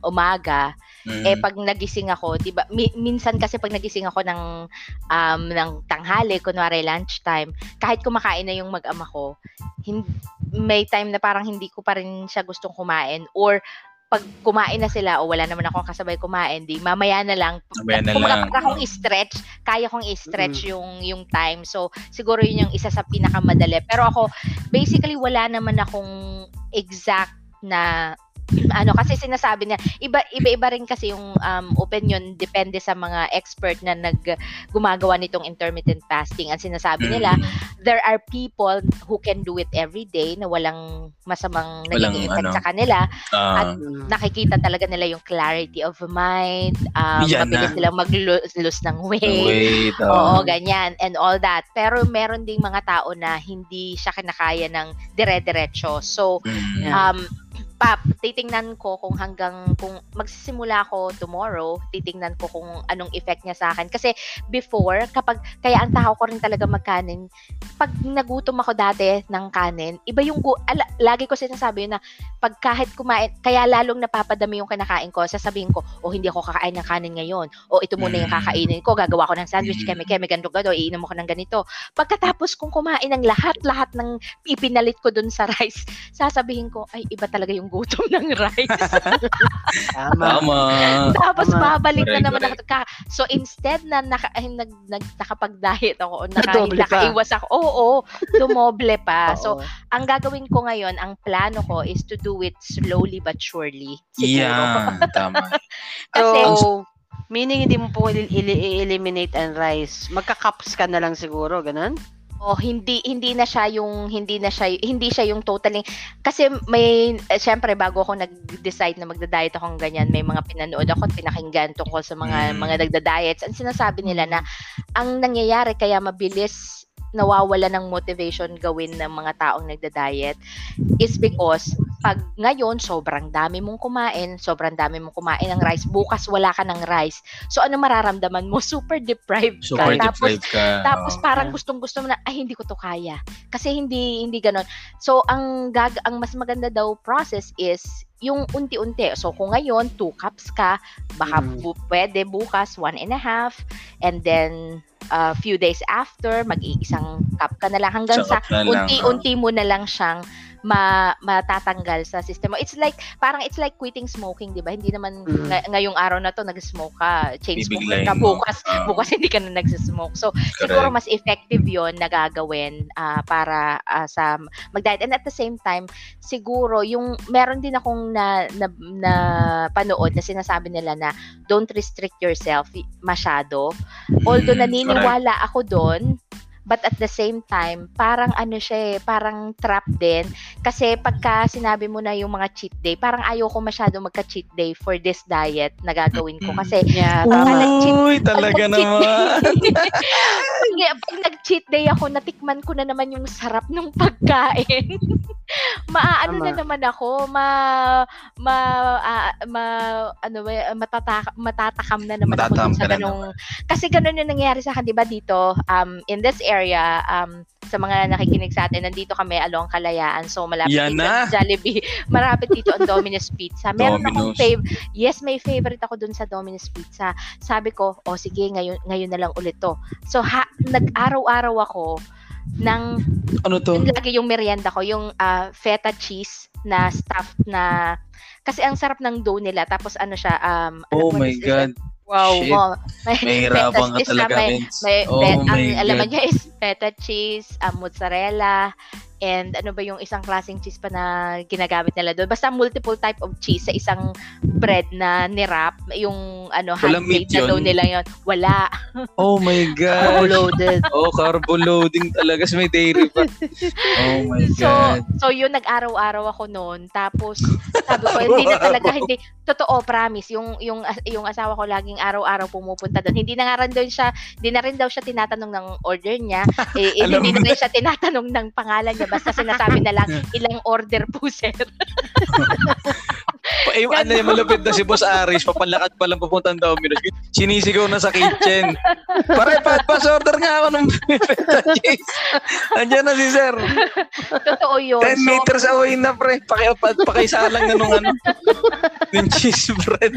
Speaker 1: umaga
Speaker 2: Mm.
Speaker 1: eh pag nagising ako, 'di ba? mi- minsan kasi pag nagising ako ng um ng tanghali, kunwari lunchtime, kahit kumakain na yung mag-ama ko, hin- may time na parang hindi ko pa rin siya gustong kumain or pag kumain na sila o wala naman akong kasabay kumain, di mamaya na lang.
Speaker 2: Mamaya na lang.
Speaker 1: para akong i-stretch, kaya kong i-stretch yung yung time. So, siguro yun yung isa sa pinakamadali. Pero ako, basically, wala naman akong exact na ano kasi sinasabi niya iba iba iba rin kasi yung um, opinion depende sa mga expert na nag gumagawa nitong intermittent fasting ang sinasabi nila
Speaker 2: Mm.
Speaker 1: there are people who can do it every day na walang masamang
Speaker 2: Walang
Speaker 1: nagiging effect
Speaker 2: ano.
Speaker 1: sa kanila
Speaker 2: Ah,
Speaker 1: nakikita talaga nila yung clarity of mind, um, mabilis
Speaker 2: na.
Speaker 1: silang mag-lose ng weight,
Speaker 2: wait.
Speaker 1: oo,
Speaker 2: ah.
Speaker 1: ganyan, and all that. Pero meron ding mga tao na hindi siya kinakaya ng dire-diretso. So,
Speaker 2: Mm.
Speaker 3: Yeah.
Speaker 1: um, Pap, titingnan ko kung hanggang, kung magsisimula ako tomorrow, titingnan ko kung anong effect niya sa akin. Kasi before, kapag, kaya ang tao ko rin talaga magkanin, pag nagutom ako dati ng kanin, iba yung, gu- ala, lagi ko sinasabi yun na, pag kahit kumain, kaya lalong napapadami yung kinakain ko, sasabihin ko, o hindi ako kakain ng kanin ngayon, o ito muna yung
Speaker 2: Mm.
Speaker 1: kakainin ko, gagawa ko ng sandwich,
Speaker 2: Mm.
Speaker 1: keme, keme, ganito, ganito, iinom ako ng ganito. Pagkatapos kong kumain ng lahat-lahat ng ipinalit ko dun sa *laughs* rice, sasabihin ko, ay, iba talaga yung gutom *laughs* ng rice. *laughs*
Speaker 3: Tama.
Speaker 2: Tama.
Speaker 1: Tapos
Speaker 3: Tama.
Speaker 1: babalik na
Speaker 2: Correct,
Speaker 1: naman ako. Ka- so instead na naka, ay, nag, nag, nakapag-diet ako, *laughs* o naka, nakaiwas ako, oo, dumoble pa. So ang gagawin ko ngayon, ang plano ko is to do it slowly but surely. Siguro.
Speaker 2: Yan, tama.
Speaker 1: Kasi,
Speaker 3: So, meaning hindi mo po i- i- eliminate ang rice. Magka-cups ka na lang siguro, ganun?
Speaker 1: Oh, hindi hindi na siya yung hindi na siya hindi siya yung totally kasi may eh, syempre bago ako nag-decide na magda-diet ako ng ganyan, may mga pinanood ako at pinakinggan tungkol sa mga
Speaker 2: Mm.
Speaker 1: mga nagda-diets. Ang sinasabi nila na ang nangyayari kaya mabilis nawawala ng motivation gawin ng mga taong nagda-diet is because pag ngayon sobrang dami mong kumain, sobrang dami mong kumain ng rice, bukas wala ka ng rice. So ano mararamdaman mo? *laughs* Super deprived
Speaker 2: Super
Speaker 1: ka. Tapos
Speaker 2: deprived ka.
Speaker 1: tapos
Speaker 2: Oo.
Speaker 1: parang gustong-gusto mo na ay hindi ko to kaya. Kasi hindi hindi ganon. So ang gag ang mas maganda daw process is yung unti-unti. So kung ngayon two cups ka, baka
Speaker 3: Mm.
Speaker 1: bu- pwede bukas one and a half and then a few days after mag-iisang cup ka na lang hanggang
Speaker 2: Isang
Speaker 1: sa unti-unti mo na lang siyang ma matatanggal sa system mo. It's like parang it's like quitting smoking, 'di ba? Hindi naman
Speaker 3: Mm.
Speaker 1: nga- ngayong araw na 'to nag-smoke ka, chain smoker ka bukas,
Speaker 2: Ah.
Speaker 1: bukas hindi ka na nagse-smoke. So siguro mas effective 'yon na gagawin ah, para ah, sa mag-diet. And at the same time, siguro yung meron din akong na, na, na panood na sinasabi nila na don't restrict yourself masyado. Although
Speaker 2: Mm,
Speaker 1: naniniwala ako doon, but at the same time, parang ano siya eh, parang trap din. Kasi pagka sinabi mo na yung mga cheat day, parang ayaw ko masyado magka-cheat day for this diet na gagawin ko. Kasi
Speaker 3: Yeah,
Speaker 1: nag-cheat-
Speaker 2: Uy, talaga
Speaker 1: pag
Speaker 2: naman.
Speaker 1: Pag, *laughs* pag nag-cheat day ako, natikman ko na naman yung sarap ng pagkain. *laughs* Maaano na naman ako, ma ma, ah, ma ano ba, matata, matatakam na naman
Speaker 2: Matatakam
Speaker 1: ako sa
Speaker 2: ka na
Speaker 1: kasi ganun yung nangyayari sa akin, 'di ba dito, um in this area, um sa mga nakikinig sa atin, nandito kami along Kalayaan. So malapit
Speaker 2: Yan
Speaker 1: dito
Speaker 2: na.
Speaker 1: ang Jollibee, *laughs* malapit dito ang Domino's Pizza. Meron akong
Speaker 2: Domino's.
Speaker 1: fav Yes, may favorite ako dun sa Domino's Pizza. Sabi ko, oh sige, ngayon ngayon na lang ulit to. So ha, nag-araw-araw ako ng
Speaker 2: Ano to?
Speaker 1: lagi yung merienda ko, yung ah, feta cheese na stuffed na kasi ang sarap ng dough nila tapos ano siya um ano
Speaker 2: Oh
Speaker 1: what
Speaker 2: my
Speaker 1: is?
Speaker 2: God.
Speaker 3: Wow.
Speaker 2: Shit.
Speaker 1: Oh, may,
Speaker 2: Mahirapan ka talaga,
Speaker 1: na may, may,
Speaker 2: Oh
Speaker 1: bet- ang
Speaker 2: my
Speaker 1: alaman
Speaker 2: God.
Speaker 1: niya is feta cheese, ah, mozzarella, and ano ba yung isang klaseng cheese pa na ginagamit nila doon. Basta multiple type of cheese sa isang bread na nirap, yung ano,
Speaker 2: Walang
Speaker 1: handmade
Speaker 2: meat
Speaker 1: na dough nila yun. Wala. *laughs*
Speaker 2: Oh my God.
Speaker 3: Overloaded. *laughs*
Speaker 2: Oh, carbo loading talaga. Tapos may dairy pa. *laughs* Oh my
Speaker 1: So,
Speaker 2: God.
Speaker 1: so yun, nag-araw-araw ako noon. Tapos, sabi ko, hindi na talaga, hindi, totoo, promise, yung, yung, yung asawa ko laging araw-araw pumupunta doon. Hindi na nga rin doon siya, hindi na rin daw siya tinatanong ng order niya. Eh, eh, hindi na rin siya tinatanong ng pangalan niya. Basta sinasabi na lang, ilang order po, sir.
Speaker 2: Eh, ano yung malapit na si Boss Aris, papalakad pa lang papuntang Domino's. Sinisigaw na sa kitchen. Pare, pa, pass order nga ako ng. *laughs* Andiyan na si sir.
Speaker 1: totoo yun.
Speaker 2: 10
Speaker 1: So,
Speaker 2: meters away na, pre. Paki, pa, pakisalang na nung ano. Yung cheese bread.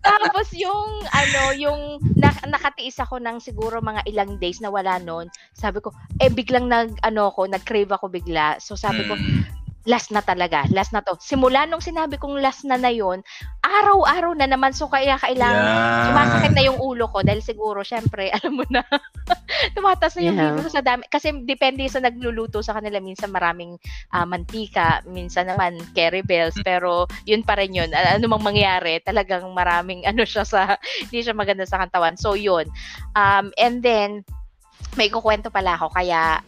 Speaker 1: Tapos yung ano, yung na, nakatiis ako ng siguro mga ilang days na wala noon. Sabi ko, eh biglang nag ano ko, nag-crave ako bigla. So sabi ko,
Speaker 2: Mm.
Speaker 1: Last na talaga, last na to. Simula nung sinabi kong last na na yun, araw-araw na naman. So kaya kailangan sumasakit na yung ulo ko dahil siguro, syempre, *laughs* alam mo na, tumataas na yung
Speaker 3: Yeah.
Speaker 1: yeah. sa dami. Kasi depende sa nagluluto sa kanila. Minsan maraming ah, mantika, minsan naman curry bells, pero yun pa rin yun. Ano mang mangyari, talagang maraming *laughs* ano siya sa, hindi siya maganda sa kantawan. So yun. Um, and then, may kukwento pala ako, kaya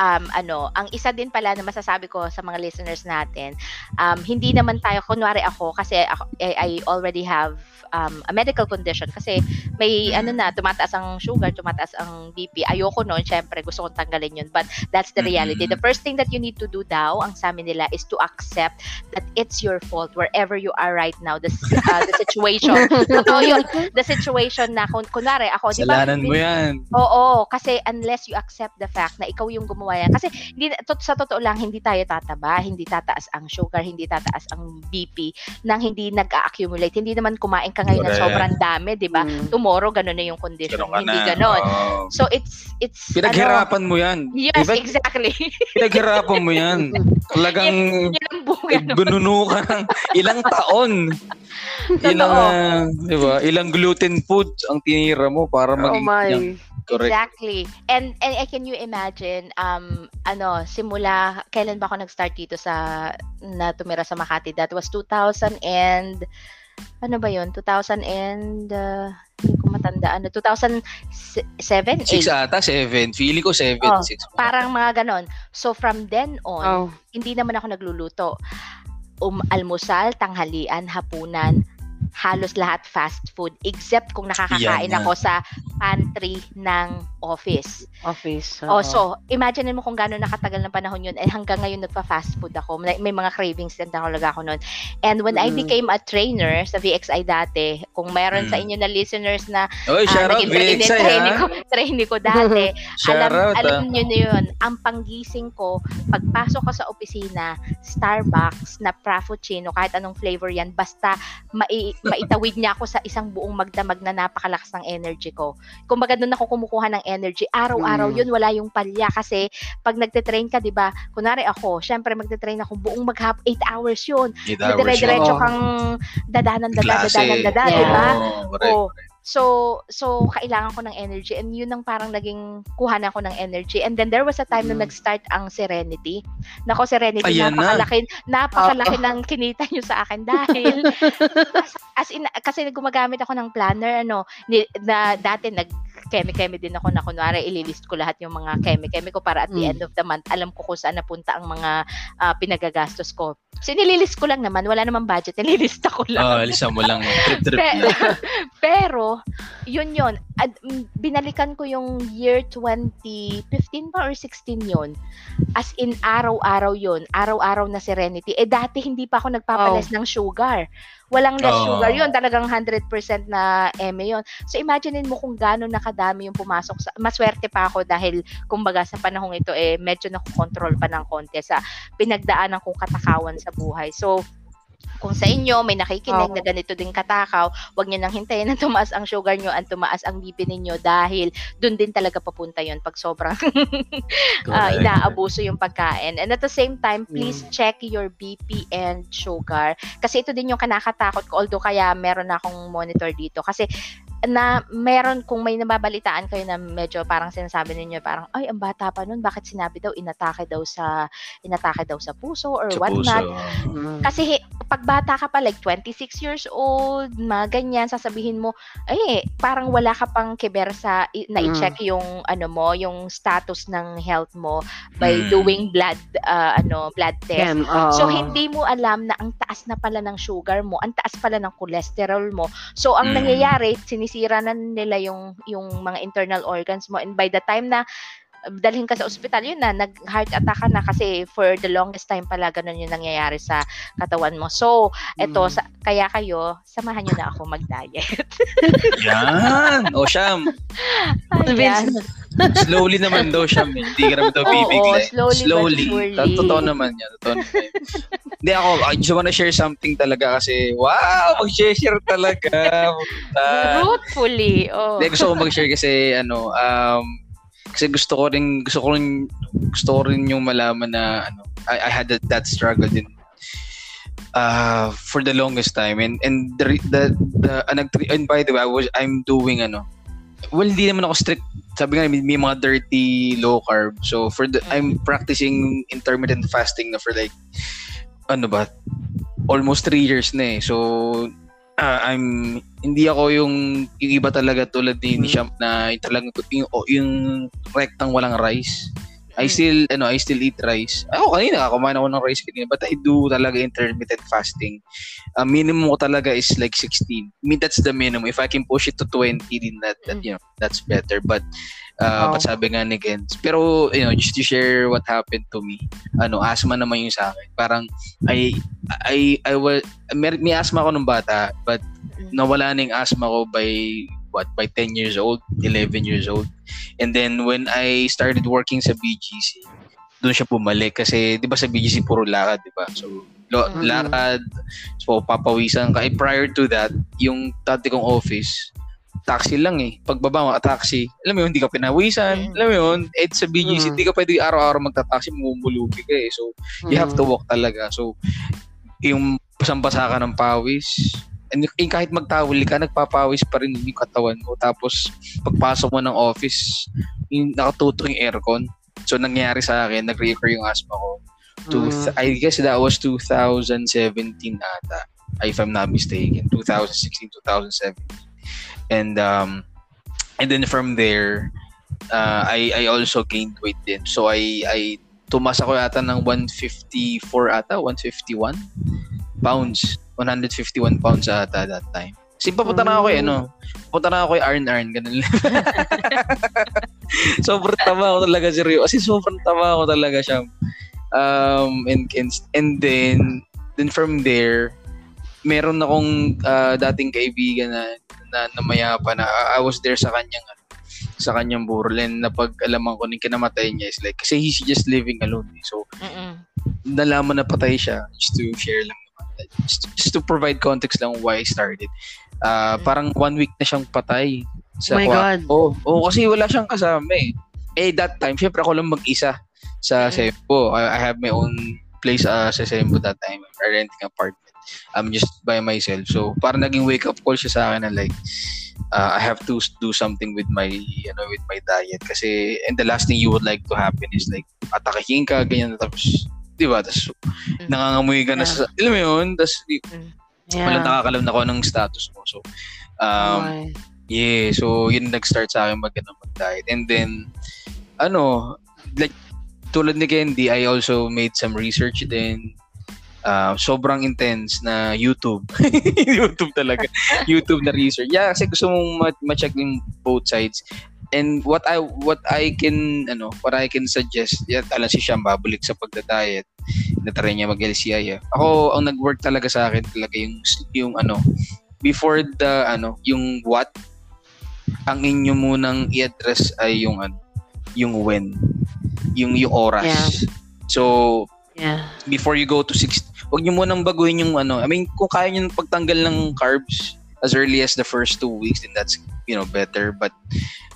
Speaker 1: um, ano, ang isa din pala na masasabi ko sa mga listeners natin, um, hindi naman tayo, kunwari ako, kasi ako, I, I already have um, a medical condition kasi may ano na tumataas ang sugar, tumataas ang BP. Ayoko noon, syempre gusto kong tanggalin yun. But that's the reality.
Speaker 2: Mhm.
Speaker 1: The first thing that you need to do daw, ang sabi nila is to accept that it's your fault wherever you are right now, the, uh, the situation. *laughs* Totoo yun. The situation na, kun, kunwari ako, di ba?
Speaker 2: Kasalanan mo yan.
Speaker 1: Oo, kasi unless you accept the fact na ikaw yung gumawa yan. Kasi hindi, to, sa totoo lang, hindi tayo tataba, hindi tataas ang sugar, hindi tataas ang BP nang hindi nag-accumulate. Hindi naman kumain ka ngayon ng sobrang dami, di ba?
Speaker 3: Mm.
Speaker 1: Tomorrow, ganun na yung condition.
Speaker 2: Ganun
Speaker 1: Hindi
Speaker 2: na.
Speaker 1: ganon.
Speaker 2: Oo.
Speaker 1: So, it's, it's,
Speaker 2: Pinaghirapan mo yan.
Speaker 1: ano, yes,
Speaker 2: Diba?
Speaker 1: exactly. *laughs*
Speaker 2: Pinaghirapan mo yan. Talagang
Speaker 1: Yan ang bunga. no?
Speaker 2: binuno ka ng ilang taon. Ilang,
Speaker 1: Totoo.
Speaker 2: ah, di ba? Ilang gluten foods ang tinira mo para
Speaker 3: Oh
Speaker 2: maging
Speaker 3: my.
Speaker 2: yan. Correct.
Speaker 1: Exactly. And and can you imagine um ano simula kailan ba ako nag-start dito sa na tumira sa Makati? That was 2000 and ano ba 'yon? 2000 and uh, hindi ko matandaan. 2007, 8.
Speaker 2: Six ata, seven. Feeling ko seven,
Speaker 1: Oh,
Speaker 2: six.
Speaker 1: Parang mga ganon. So from then on,
Speaker 3: Oh.
Speaker 1: hindi naman ako nagluluto. Um, almusal, tanghalian, hapunan, halos lahat fast food except kung nakakakain
Speaker 2: na.
Speaker 1: ako sa pantry ng office.
Speaker 3: Office.
Speaker 1: Oh,
Speaker 3: oo.
Speaker 1: so imagine mo kung gaano nakatagal ng panahon yun. Eh hanggang ngayon nagpa-fast food ako. May, may mga cravings din talaga ako noon. And when I
Speaker 3: Mm.
Speaker 1: became a trainer sa VXI dati, kung meron sa
Speaker 2: Mm.
Speaker 1: inyo na listeners na
Speaker 2: Oy, out,
Speaker 1: naging trainee,
Speaker 2: VXI,
Speaker 1: trainee
Speaker 2: ha?
Speaker 1: ko, *laughs* trainee ko dati, *laughs* alam,
Speaker 2: out,
Speaker 1: alam
Speaker 2: ah.
Speaker 1: nyo na yun, ang panggising ko, pagpasok ko sa opisina, Starbucks na Frappuccino, kahit anong flavor yan, basta mai, maitawid niya ako sa isang buong magdamag na napakalakas ng energy ko. kumbaga doon ako kumukuha ng energy. Araw-araw
Speaker 3: Mm.
Speaker 1: yun, wala yung palya. Kasi pag nagte-train ka, di ba, kunwari ako, syempre magte-train ako buong mag 8 hours yun.
Speaker 2: Eight
Speaker 1: May
Speaker 2: hours.
Speaker 1: dire-diretso kang dadanan, dada,
Speaker 2: Klase.
Speaker 1: dadanan, dada,
Speaker 3: Yeah.
Speaker 1: di ba?
Speaker 2: Oo.
Speaker 1: So, so kailangan ko ng energy and yun ang parang naging kuhanan ko ng energy. And then there was a time na
Speaker 3: Mm.
Speaker 1: nag-start ang Serenity. Nako, Serenity,
Speaker 2: Ayan na.
Speaker 1: napakalaki, napakalaki ng kinita nyo sa akin dahil *laughs* as, as in, kasi gumagamit ako ng planner, ano, ni, na dati nag keme-keme din ako na kunwari ililist ko lahat yung mga keme-keme ko para at the
Speaker 3: Mm.
Speaker 1: end of the month alam ko kung saan napunta ang mga ah, pinagagastos ko. So nililist ko lang naman, wala namang budget, *laughs* nililista ko lang.
Speaker 2: Oh, alisan mo lang. Trip-trip
Speaker 1: Pe-
Speaker 2: lang. *laughs*
Speaker 1: pero, yun yun. Ad, binalikan ko yung year 2015 pa or 16 yun. As in, araw-araw yun. Araw-araw na serenity. Eh, dati hindi pa ako nagpapalas ng sugar. Walang less
Speaker 2: Oh.
Speaker 1: sugar yun. Talagang 100% na eme yun. So, imaginein mo kung gano'n nakadami yung pumasok. Sa, maswerte pa ako dahil, kumbaga, sa panahong ito, eh, medyo nakokontrol pa ng konti sa pinagdaanan kong katakawan sa buhay. So, kung sa inyo may nakikinig
Speaker 3: Oo.
Speaker 1: na ganito din katakaw, wag niyo nang hintayin na tumaas ang sugar niyo at tumaas ang BP ninyo dahil doon din talaga papunta 'yon pag sobrang *laughs*
Speaker 2: Correct.
Speaker 1: inaabuso yung pagkain. And at the same time, please
Speaker 3: Mm.
Speaker 1: check your BP and sugar. Kasi ito din yung kanakatakot ko although kaya meron na akong monitor dito kasi na meron kung may nababalitaan kayo na medyo parang sinasabi ninyo parang ay ang bata pa nun bakit sinabi daw inatake daw sa inatake daw sa puso or
Speaker 2: Sa
Speaker 1: what
Speaker 2: puso.
Speaker 1: not
Speaker 3: Mm.
Speaker 1: kasi pag bata ka pa, like 26 years old, mga ganyan, sasabihin mo, ay, parang wala ka pang kiber sa, i- na
Speaker 3: Mm.
Speaker 1: i-check yung, ano mo, yung status ng health mo by
Speaker 2: Mm.
Speaker 1: doing blood, ah, ano, blood test.
Speaker 3: Yan, oo.
Speaker 1: So, hindi mo alam na ang taas na pala ng sugar mo, ang taas pala ng cholesterol mo. So, ang
Speaker 2: Mm.
Speaker 1: nangyayari, sinisira na nila yung, yung mga internal organs mo. And by the time na dalhin ka sa ospital, yun na, nag-heart attack ka na kasi for the longest time pala ganun yung nangyayari sa katawan mo. So, eto,
Speaker 3: Mm.
Speaker 1: sa, kaya kayo, samahan nyo na ako mag-diet. *laughs*
Speaker 2: Yan. O, Sham.
Speaker 1: Ayan.
Speaker 2: Slowly naman daw, Sham. eh. Hindi ka naman daw
Speaker 1: Oo,
Speaker 2: bibigla. eh.
Speaker 1: slowly but.
Speaker 2: Totoo naman yan. Totoo naman. Hindi ako, I just wanna share something talaga kasi, wow, mag-share talaga. *laughs* Puta.
Speaker 1: Truthfully. Oh.
Speaker 2: Hindi, gusto ko mag-share kasi, ano, um, kasi gusto ko rin, gusto ko rin, gusto ko rin yung malaman na, ano, I, I had that, that struggle din uh, for the longest time. And and the the, the uh, nag and by the way I was I'm doing ano well hindi naman ako strict. Sabi nga may, may mga dirty low carb. So for the I'm practicing intermittent fasting na for like ano ba almost three years na eh. So ah, I'm hindi ako yung yung iba talaga tulad ni, ni
Speaker 3: Mm.
Speaker 2: Champ na yung talagang yung, yung rectang walang rice I
Speaker 1: Mm.
Speaker 2: still ano I still eat rice. Ako kanina kumain ako ng rice kanina but I do talaga intermittent fasting. Uh, minimum ko talaga is like 16. I mean that's the minimum. If I can push it to 20 then that, that you know that's better. But uh,
Speaker 3: Wow.
Speaker 2: but sabi nga ni Gens. Pero you know just to share what happened to me. Ano asthma naman yung sa akin. Parang I I I was may, may asthma ako nung bata but nawala na yung asthma ko by what by 10 years old 11 years old and then when I started working sa BGC doon siya bumalik kasi 'di ba sa BGC puro lakad 'di ba so lo-
Speaker 1: Mhm.
Speaker 2: lakad so papawisan ka eh, prior to that yung dati kong office taxi lang eh pagbaba mo taxi alam mo yun hindi ka pinawisan
Speaker 1: Mm.
Speaker 2: alam mo yun eh sa BGC
Speaker 3: Mm.
Speaker 2: hindi ka pwede araw-araw magta-taxi mamumulubi ka eh so you have to
Speaker 3: Mm.
Speaker 2: walk talaga. So, yung basang-basa ka ng pawis, and yung kahit magtawil ka, nagpapawis pa rin yung katawan mo. Tapos, pagpasok mo ng office, yung nakatutok yung aircon. So, nangyari sa akin, nag-reoccur yung asthma ko. To,
Speaker 3: Mm.
Speaker 2: I guess that was 2017 ata, if I'm not mistaken. 2016, 2017. And, um, and then from there, uh, I, I also gained weight din. So, I, I tumas ako yata ng 154 ata, 151 pounds. 151 pounds ata that time. Kasi papunta na ako kay ano, papunta na ako kay Arn Arn, ganun lang. *laughs* sobrang tama ako talaga si Rio. Kasi sobrang tama ako talaga siya. Um, and, and, and then, then from there, meron akong uh, dating kaibigan na, na, na mayapa na I was there sa kanyang ano, sa kanyang burol and napag alaman ko ng kinamatay niya is like kasi he's just living alone eh. so
Speaker 1: Mm-mm.
Speaker 2: nalaman na patay siya just to share lang naman just, just to provide context lang why I started uh,
Speaker 1: Mm.
Speaker 2: parang one week na siyang patay Sa
Speaker 3: Oh my
Speaker 2: kwa-
Speaker 3: God.
Speaker 2: Oo, oh, kasi wala siyang kasama eh. Eh, that time, syempre ako lang mag-isa sa
Speaker 1: Mm.
Speaker 2: Sembo. I, I have my own place uh, sa Sembo that time. I renting apartment. I'm just by myself. So, parang naging wake-up call siya sa akin na like, uh, I have to do something with my, you know, with my diet. Kasi, and the last thing you would like to happen is like, atakihin ka, ganyan, tapos, di ba? Tapos,
Speaker 1: Mm.
Speaker 2: nangangamoy ka na sa, alam mo yun? Tapos, walang
Speaker 3: Yeah.
Speaker 2: nakakalam na ko ng status mo. So, um,
Speaker 3: Okay.
Speaker 2: Yeah, so yun nag-start sa akin mag ano, mag-diet. And then ano, like tulad ni Candy, I also made some research din. Uh, sobrang intense na YouTube. *laughs* YouTube talaga. YouTube na research. Yeah, kasi gusto mong ma- ma-check yung both sides. And what I what I can ano, what I can suggest, yeah, alam si Sham babalik sa pagda-diet. Natry niya mag-LCI. ah. Ako ang nag-work talaga sa akin talaga yung yung ano, before the ano, yung what ang inyo munang i-address ay yung ano, yung when, yung yung oras.
Speaker 3: Yeah.
Speaker 2: So,
Speaker 3: Yeah.
Speaker 2: before you go to 6, huwag nyo munang baguhin yung ano. I mean, kung kaya nyo pagtanggal ng carbs as early as the first two weeks, then that's, you know, better. But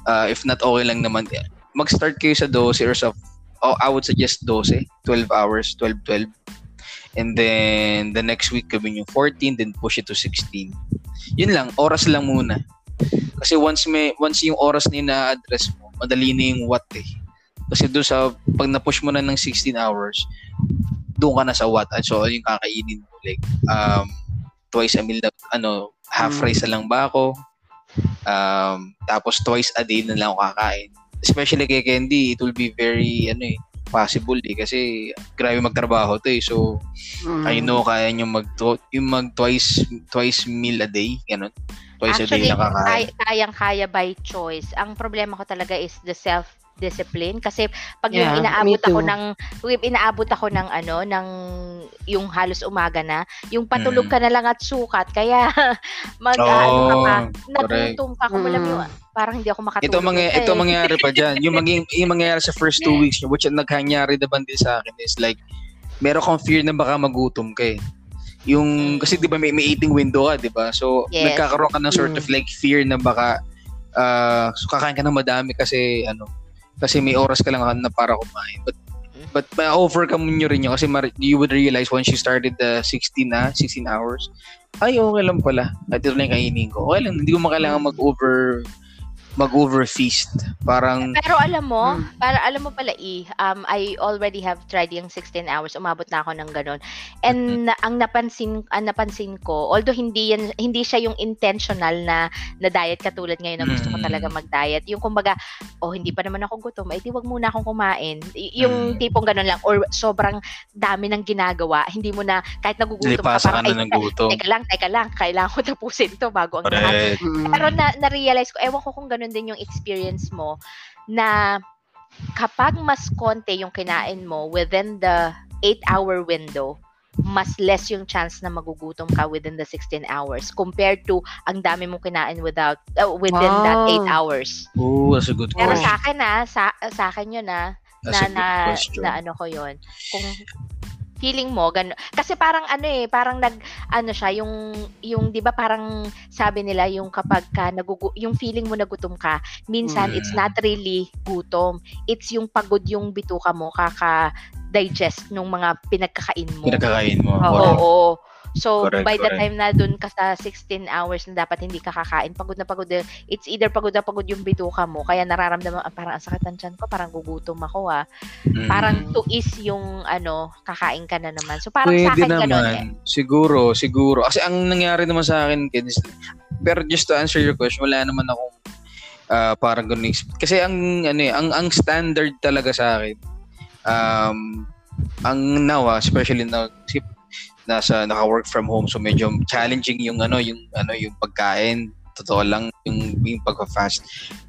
Speaker 2: uh, if not, okay lang naman. Mag-start kayo sa 12 or sa, oh, I would suggest 12, 12 hours, 12, 12. And then, the next week, gawin yung 14, then push it to 16. Yun lang, oras lang muna. Kasi once may once yung oras na na-address mo, madali na yung what eh. Kasi doon sa pag na-push mo na ng 16 hours, doon ka na sa what. So yung kakainin mo like um twice a meal na, ano half
Speaker 3: Mm.
Speaker 2: rice na lang ba ako? Um tapos twice a day na lang ako kakain. Especially kay Candy, it will be very ano eh possible eh kasi grabe magtrabaho to eh. So
Speaker 3: Mm.
Speaker 2: I know kaya niyo mag yung mag twice twice meal a day, ganun. Twice a
Speaker 1: Actually,
Speaker 2: day na kakain.
Speaker 1: kay, kayang-kaya by choice. Ang problema ko talaga is the self discipline kasi pag
Speaker 3: Yeah,
Speaker 1: yung inaabot ako ng yung inaabot ako ng ano ng yung halos umaga na yung patulog
Speaker 2: Mm.
Speaker 1: ka na lang at sukat kaya *laughs* mag
Speaker 2: Oo,
Speaker 1: ano ka pa nagutom ka kung alam
Speaker 3: Mm.
Speaker 1: yung parang hindi ako makatulog
Speaker 2: Ito
Speaker 1: eh.
Speaker 2: ito mangyayari pa diyan. Yung *laughs* maging yung mangyayari sa first two weeks nyo, which naghanyari naman din sa akin is like meron kang fear na baka magutom ka eh. Yung kasi 'di ba may, may eating window ka, 'di ba? So
Speaker 1: Yes.
Speaker 2: nagkakaroon ka ng sort of like fear na baka uh, so kakain ka ng madami kasi ano kasi may oras ka lang na para kumain. But but ma-overcome nyo rin yun kasi you would realize once you started the 16 na 16 hours ay okay lang pala at ito na yung kainin ko okay lang hindi ko makailangan mag-over mag-over feast parang
Speaker 1: Pero alam mo,
Speaker 3: Hmm.
Speaker 1: para alam mo pala i, um I already have tried yung 16 hours. Umabot na ako ng ganun. And na- ang napansin ang napansin ko, although hindi yan hindi siya yung intentional na na diet katulad ngayon na gusto ko
Speaker 2: Mm.
Speaker 1: talaga mag-diet. Yung kumbaga, oh hindi pa naman ako gutom, ay di wag muna akong kumain. Y- yung
Speaker 2: Mm.
Speaker 1: tipong ganun lang or sobrang dami ng ginagawa, hindi mo na kahit nagugutom ka
Speaker 2: nalipasa ka
Speaker 1: parang
Speaker 2: na
Speaker 1: ay,
Speaker 2: ng gutom
Speaker 1: teka lang, teka lang, kailangan ko tapusin to bago ang lahat. Pero na, na-realize ko, ewan ko kung ganun din yung experience mo, na kapag mas konti yung kinain mo within the 8-hour window, mas less yung chance na magugutom ka within the 16 hours compared to ang dami mong kinain without uh, within that 8
Speaker 3: Wow.
Speaker 1: hours.
Speaker 2: oh that's a good
Speaker 1: Pero
Speaker 2: question
Speaker 1: sa akin na sa, sa akin yun na
Speaker 2: that's
Speaker 1: na na,
Speaker 2: question
Speaker 1: na ano ko yun. Kung feeling mo gano kasi parang ano eh parang nag ano siya yung yung 'di ba parang sabi nila yung kapag ka nagugu yung feeling mo nagutom ka minsan
Speaker 2: Mm.
Speaker 1: it's not really gutom it's yung pagod yung bituka mo kaka digest nung mga pinagkakain mo
Speaker 2: pinagkakain mo
Speaker 1: Oo,
Speaker 2: correct.
Speaker 1: oo. So,
Speaker 2: Correct,
Speaker 1: by the
Speaker 2: correct.
Speaker 1: time na dun ka sa 16 hours na dapat hindi ka kakain, pagod na pagod. It's either pagod na pagod yung bituka mo, kaya nararamdaman, ah, parang ang sakit ng tiyan ko, parang gugutom ako ah.
Speaker 2: Mm.
Speaker 1: Parang to ease yung ano, kakain ka na naman. So, parang
Speaker 2: Pwede
Speaker 1: sa akin
Speaker 2: naman.
Speaker 1: ganun eh.
Speaker 2: Siguro, siguro. Kasi ang nangyari naman sa akin, is, pero just to answer your question, wala naman akong ah, parang ganun. Kasi ang, ano eh, ang, ang standard talaga sa akin, um, ang now, ah, especially na, nasa naka-work from home, so medyo challenging yung ano, yung ano, yung pagkain. Totoo lang yung, yung pagpa-fast.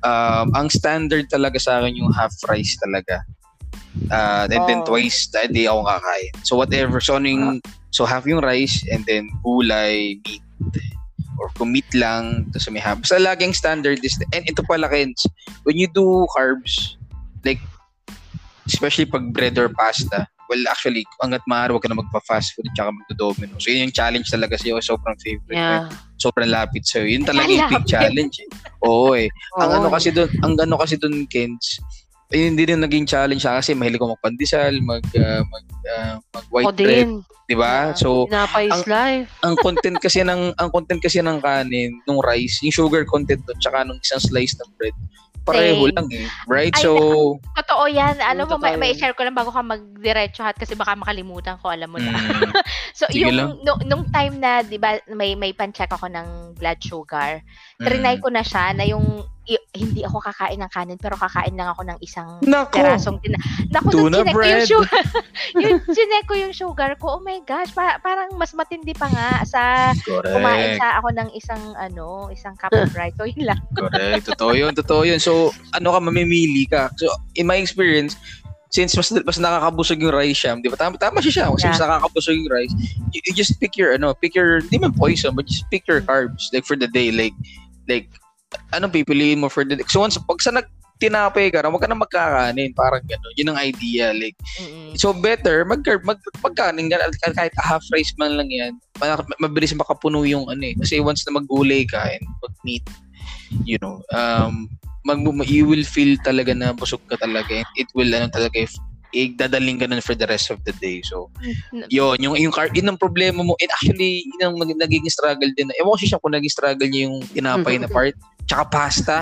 Speaker 2: Um, ang standard talaga sa akin yung half rice talaga. Uh, and then
Speaker 1: Oh.
Speaker 2: twice a day ako kakain. So whatever, so ano yung, so half yung rice and then gulay, meat, or kung meat lang, tapos may half. Basta laging standard is, and ito pala, Kens, when you do carbs, like, especially pag bread or pasta, well, actually, hanggat maaari, huwag ka na magpa-fast food at saka magdo-domino. So, yun yung challenge talaga sa'yo. Sobrang favorite.
Speaker 3: Yeah.
Speaker 2: sobrang lapit sa Yun talaga yung big challenge. Eh. Oo eh. Ang
Speaker 3: Oo.
Speaker 2: ano kasi doon, ang ano kasi doon, Kens, eh, hindi rin naging challenge siya kasi mahilig ko magpandesal, mag uh, mag uh, mag white
Speaker 3: Ako
Speaker 2: bread,
Speaker 3: din.
Speaker 2: 'di ba?
Speaker 1: Yeah.
Speaker 2: So,
Speaker 3: Tinapay is
Speaker 2: ang-
Speaker 3: life.
Speaker 2: ang content kasi ng ang content kasi ng kanin, nung rice, yung sugar content doon tsaka nung isang slice ng bread. Pareho
Speaker 1: Same.
Speaker 2: lang eh. Right?
Speaker 1: Ay,
Speaker 2: So,
Speaker 1: Totoo yan. Alam mo, may, may share ko lang bago ka magdiretso hat kasi baka makalimutan ko, alam mo na.
Speaker 2: mm, *laughs*
Speaker 1: So,
Speaker 2: Sige
Speaker 1: yung,
Speaker 2: lang.
Speaker 1: nung, nung time na, di ba, may, may pan-check ako ng blood sugar, trinay
Speaker 2: mm.
Speaker 1: ko na siya na yung, hindi ako kakain ng kanin, pero kakain lang ako ng isang
Speaker 2: Nako.
Speaker 1: perasong tina... Naku,
Speaker 2: Tuna
Speaker 1: ko yung
Speaker 2: bread.
Speaker 1: sugar, *laughs* yung chinek ko yung sugar ko, oh my gosh, pa- parang mas matindi pa nga sa kumain
Speaker 2: Correct.
Speaker 1: sa ako ng isang, ano, isang cup of rice. So, *laughs* yun lang.
Speaker 2: Correct. Totoo yun. Totoo yun. So, ano ka, mamimili ka. So, in my experience, since mas mas nakakabusog yung rice siya, di ba? Tama, tama siya siya. Kasi
Speaker 1: Yeah.
Speaker 2: mas nakakabusog yung rice, you, you just pick your, ano, pick your, di man poison, but just pick your carbs, like for the day, like, like, anong pipiliin mo for the day. So, once, pag sa nag, tinapay ka, huwag ka na magkakanin. Parang gano'n. Yun ang idea. Like,
Speaker 1: Mm-mm.
Speaker 2: So better mag mag magkanin ka kahit half rice man lang yan. ma- Mabilis makapuno yung ano eh. Kasi once na maggulay ka and mag meat, you know, um mag you will feel talaga na busog ka talaga and it will ano talaga if dadaling ka nun for the rest of the day. So, yun, yung, yung, car- yun ang problema mo. And actually, yun ang nag- nagiging struggle din. Ewan ko siya kung naging struggle niya yung tinapay na part. Tsaka pasta.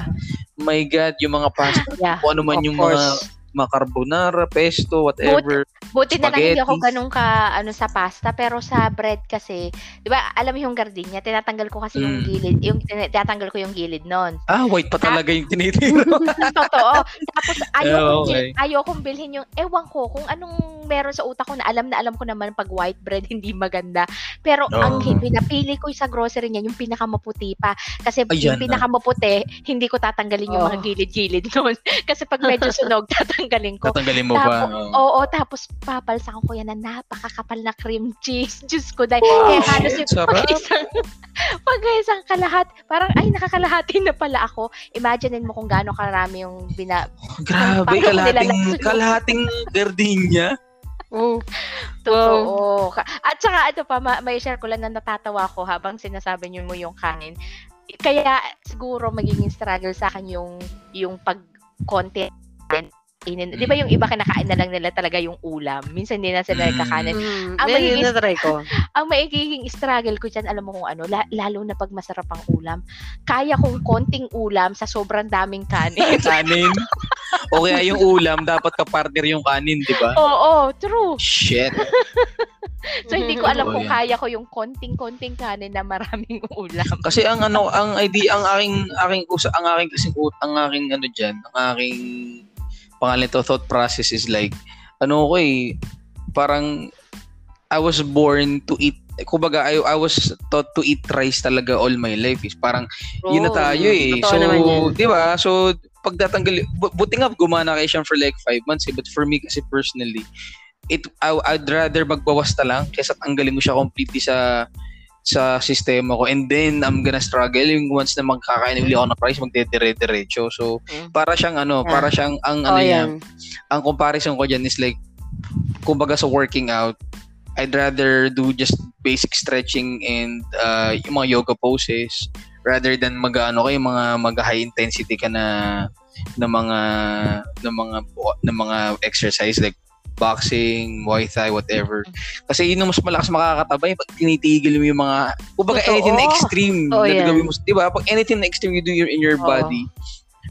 Speaker 2: My God, yung mga pasta.
Speaker 1: Yeah.
Speaker 2: Kung ano man yung
Speaker 3: course.
Speaker 2: mga carbonara, pesto, whatever.
Speaker 1: Buti na lang hindi ako ganun ka ano sa pasta pero sa bread kasi, 'di ba? Alam mo yung gardenia, tinatanggal ko kasi yung
Speaker 2: Mm.
Speaker 1: gilid, yung tin- tinatanggal ko yung gilid noon.
Speaker 2: Ah, white pa talaga yung tinitiro. *laughs*
Speaker 1: Totoo. Tapos ayoko
Speaker 2: Ah, okay.
Speaker 1: ayokong bilhin yung ewan ko kung anong meron sa utak ko na alam na alam ko naman pag white bread *laughs* hindi maganda. Pero ang
Speaker 2: Oo.
Speaker 1: hi- pinapili ko sa grocery niya yung pinakamaputi pa kasi
Speaker 2: Ayan
Speaker 1: yung
Speaker 2: na.
Speaker 1: pinakamaputi hindi ko tatanggalin yung
Speaker 3: Oh.
Speaker 1: mga gilid-gilid noon *laughs* kasi pag medyo sunog tatanggalin ko.
Speaker 2: Tatanggalin mo pa.
Speaker 1: Tapos,
Speaker 2: oo.
Speaker 1: oo, tapos papalsakan ko yan na napakakapal na cream cheese. Diyos ko, dahil
Speaker 2: Wow,
Speaker 1: kaya halos yung pag-isang, *laughs* pag-isang kalahat, parang ay, nakakalahati na pala ako. Imaginein mo kung gaano karami yung bina...
Speaker 2: Grabe,
Speaker 1: Paano
Speaker 2: kalahating, kalahating gardenia.
Speaker 3: Oh.
Speaker 1: Totoo. Ka- At saka, ano pa, ma- may share ko lang na natatawa ko habang sinasabi niyo mo yung kanin. Kaya siguro magiging struggle sa akin yung, yung pag-content inin. Di ba yung iba kinakain na lang nila talaga yung ulam? Minsan hindi na sila
Speaker 2: Mm.
Speaker 1: kakanin.
Speaker 3: Mm,
Speaker 1: Ang magiging-
Speaker 3: na-try ko.
Speaker 1: ang maigiging struggle ko dyan, alam mo kung ano, la- lalo na pag masarap ang ulam. Kaya kong konting ulam sa sobrang daming kanin. *laughs*
Speaker 2: Kanin. o kaya yung ulam, dapat ka-partner yung kanin, di ba?
Speaker 1: Oo, true.
Speaker 2: Shit. *laughs*
Speaker 1: So, hindi ko alam
Speaker 2: Oo,
Speaker 1: kung
Speaker 2: yan.
Speaker 1: kaya ko yung konting-konting kanin na maraming *laughs* ulam.
Speaker 2: Kasi ang ano, ang idea, ang aking, aking, usa, ang aking, kasing, ang aking, ano dyan, ang aking, pangalan to, thought process is like, ano ko eh, parang, I was born to eat, kumbaga, I, I was taught to eat rice talaga all my life. Is parang, yun na
Speaker 3: Oo,
Speaker 2: tayo eh. So, di ba? So, pag tatanggal, bu- buti nga gumana kayo siya for like five months eh. But for me kasi personally, it, I, I'd rather magbawas na lang kaysa tanggalin mo siya completely sa sa sistema ko and then I'm gonna struggle yung once na magkakain uli ako ng rice magdedire-diretso so
Speaker 3: Mm.
Speaker 2: para siyang ano
Speaker 3: Yeah.
Speaker 2: para siyang ang ano
Speaker 3: Oh,
Speaker 2: niya
Speaker 3: yan.
Speaker 2: ang comparison ko dyan is like kumbaga sa working out I'd rather do just basic stretching and uh, yung mga yoga poses rather than mag ano kayo mga mag high intensity ka na na mga na mga na mga exercise like boxing, Muay Thai, whatever. Kasi yun ang mas malakas makakatabay pag tinitigil mo yung mga, kumbaga
Speaker 3: Totoo.
Speaker 2: anything na extreme
Speaker 3: Oh,
Speaker 2: na gagawin mo, di ba? Pag anything na extreme you do your, in your
Speaker 3: Oo.
Speaker 2: body,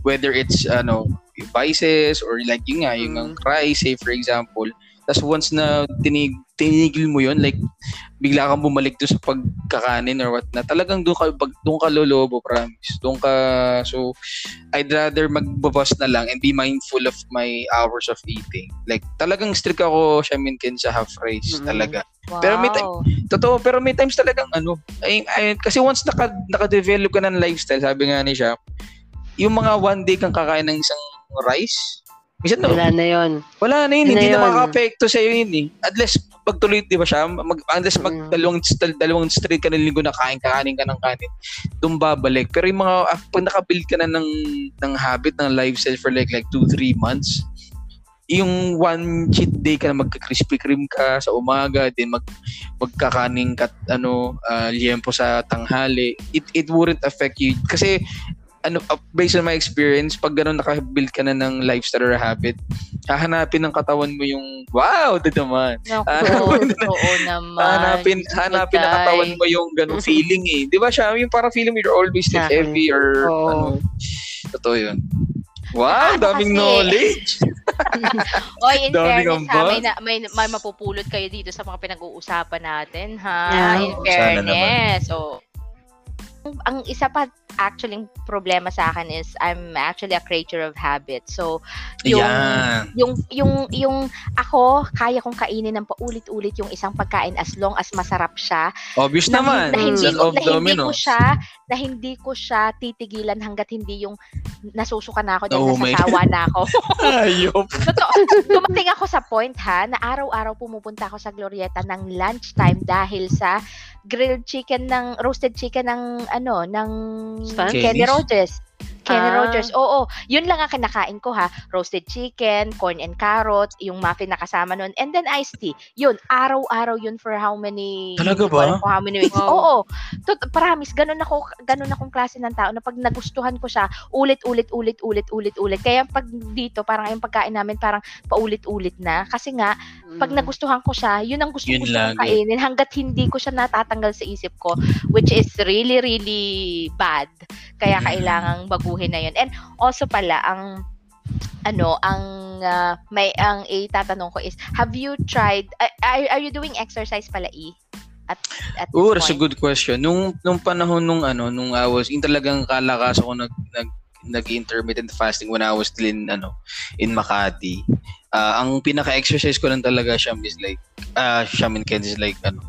Speaker 2: whether it's, ano, vices or like yun nga, yung
Speaker 3: Mm.
Speaker 2: cry, say for example, tapos once na tinig, tinigil mo yun, like, bigla kang bumalik doon sa pagkakanin or what na, talagang doon ka, pag, doon ka lolobo, promise. Doon ka, so, I'd rather magbabas na lang and be mindful of my hours of eating. Like, talagang strict ako, siya minkin sa half rice,
Speaker 3: Mm.
Speaker 2: talaga.
Speaker 1: Wow.
Speaker 2: Pero may time- Totoo, pero may times talagang ano, ay, ay, kasi once naka, naka-develop ka ng lifestyle, sabi nga ni siya, yung mga one day kang kakain ng isang rice, minsan no,
Speaker 3: Wala na yun.
Speaker 2: wala na yun,
Speaker 3: na
Speaker 2: hindi na
Speaker 3: yun.
Speaker 2: makaka-apekto sa'yo yun eh. Unless pagtuloy, di ba siya, mag, unless mag
Speaker 3: Mm.
Speaker 2: dalawang, dal- dalawang straight ka ng linggo na kain, kakanin ka ng kanin, doon babalik. Pero yung mga, ah, pag nakabuild ka na ng, ng habit, ng lifestyle for like, like two, three months, yung one cheat day ka na magka-Krispy Kreme ka sa umaga, then mag magkakaning kat ano uh, liempo sa tanghali, it it wouldn't affect you kasi ano uh, based on my experience, pag ganun naka-build ka na ng lifestyle or habit, hahanapin ng katawan mo yung wow, da naman.
Speaker 1: Naku, *laughs* *laughs* oo naman.
Speaker 2: Hanapin, hanapin ng katawan mo yung ganung feeling eh. 'Di ba siya? Yung parang feeling you're always like heavy or oh. ano. Totoo 'yun. Wow, ano daming kasi, knowledge. *laughs*
Speaker 1: Oy, in fairness ha, may, na, may, may mapupulot kayo dito sa mga pinag-uusapan natin ha. Yeah. In fairness. So, ang isa pa actually problema sa akin is I'm actually a creature of habit. So yung yeah. yung yung yung ako kaya kong kainin ng paulit-ulit yung isang pagkain as long as masarap siya.
Speaker 2: Obvious
Speaker 1: na,
Speaker 2: naman.
Speaker 1: Na hindi, ko, na hindi ko siya na hindi ko siya titigilan hanggat hindi yung nasusuka na ako dahil oh nasasawa na ako. *laughs*
Speaker 2: Ayop.
Speaker 1: Totoo. Dumating ako sa point ha na araw-araw pumupunta ako sa Glorieta ng lunchtime dahil sa grilled chicken ng roasted chicken ng ano ng
Speaker 3: Stan?
Speaker 1: Kenny Rogers. Kenny ah. Rogers. Oo, yun lang ang kinakain ko ha. Roasted chicken, corn and carrot, yung muffin na kasama nun, and then iced tea. Yun, araw-araw yun for how many
Speaker 2: Talaga ba?
Speaker 1: For how many weeks. Wow. Oo. To, promise, ganun ako, ganun akong klase ng tao na pag nagustuhan ko siya, ulit, ulit, ulit, ulit, ulit, ulit. Kaya pag dito, parang yung pagkain namin parang paulit-ulit na. Kasi nga, pag mm. nagustuhan ko siya, yun ang gusto ko siyang kainin hanggat hindi ko siya natatanggal sa isip ko, which is really, really bad. Kaya mm. kailangang baguhin na yun. And also pala, ang ano, ang uh, may ang itatanong ko is, have you tried, uh, are, are you doing exercise pala, E? At,
Speaker 2: at oh, that's a good question. Nung nung panahon nung ano, nung I was, in talagang kalakas ako nag, nag nag-intermittent fasting when I was still in ano in Makati. Uh, ang pinaka-exercise ko lang talaga siya is like uh Sham Kansas is like ano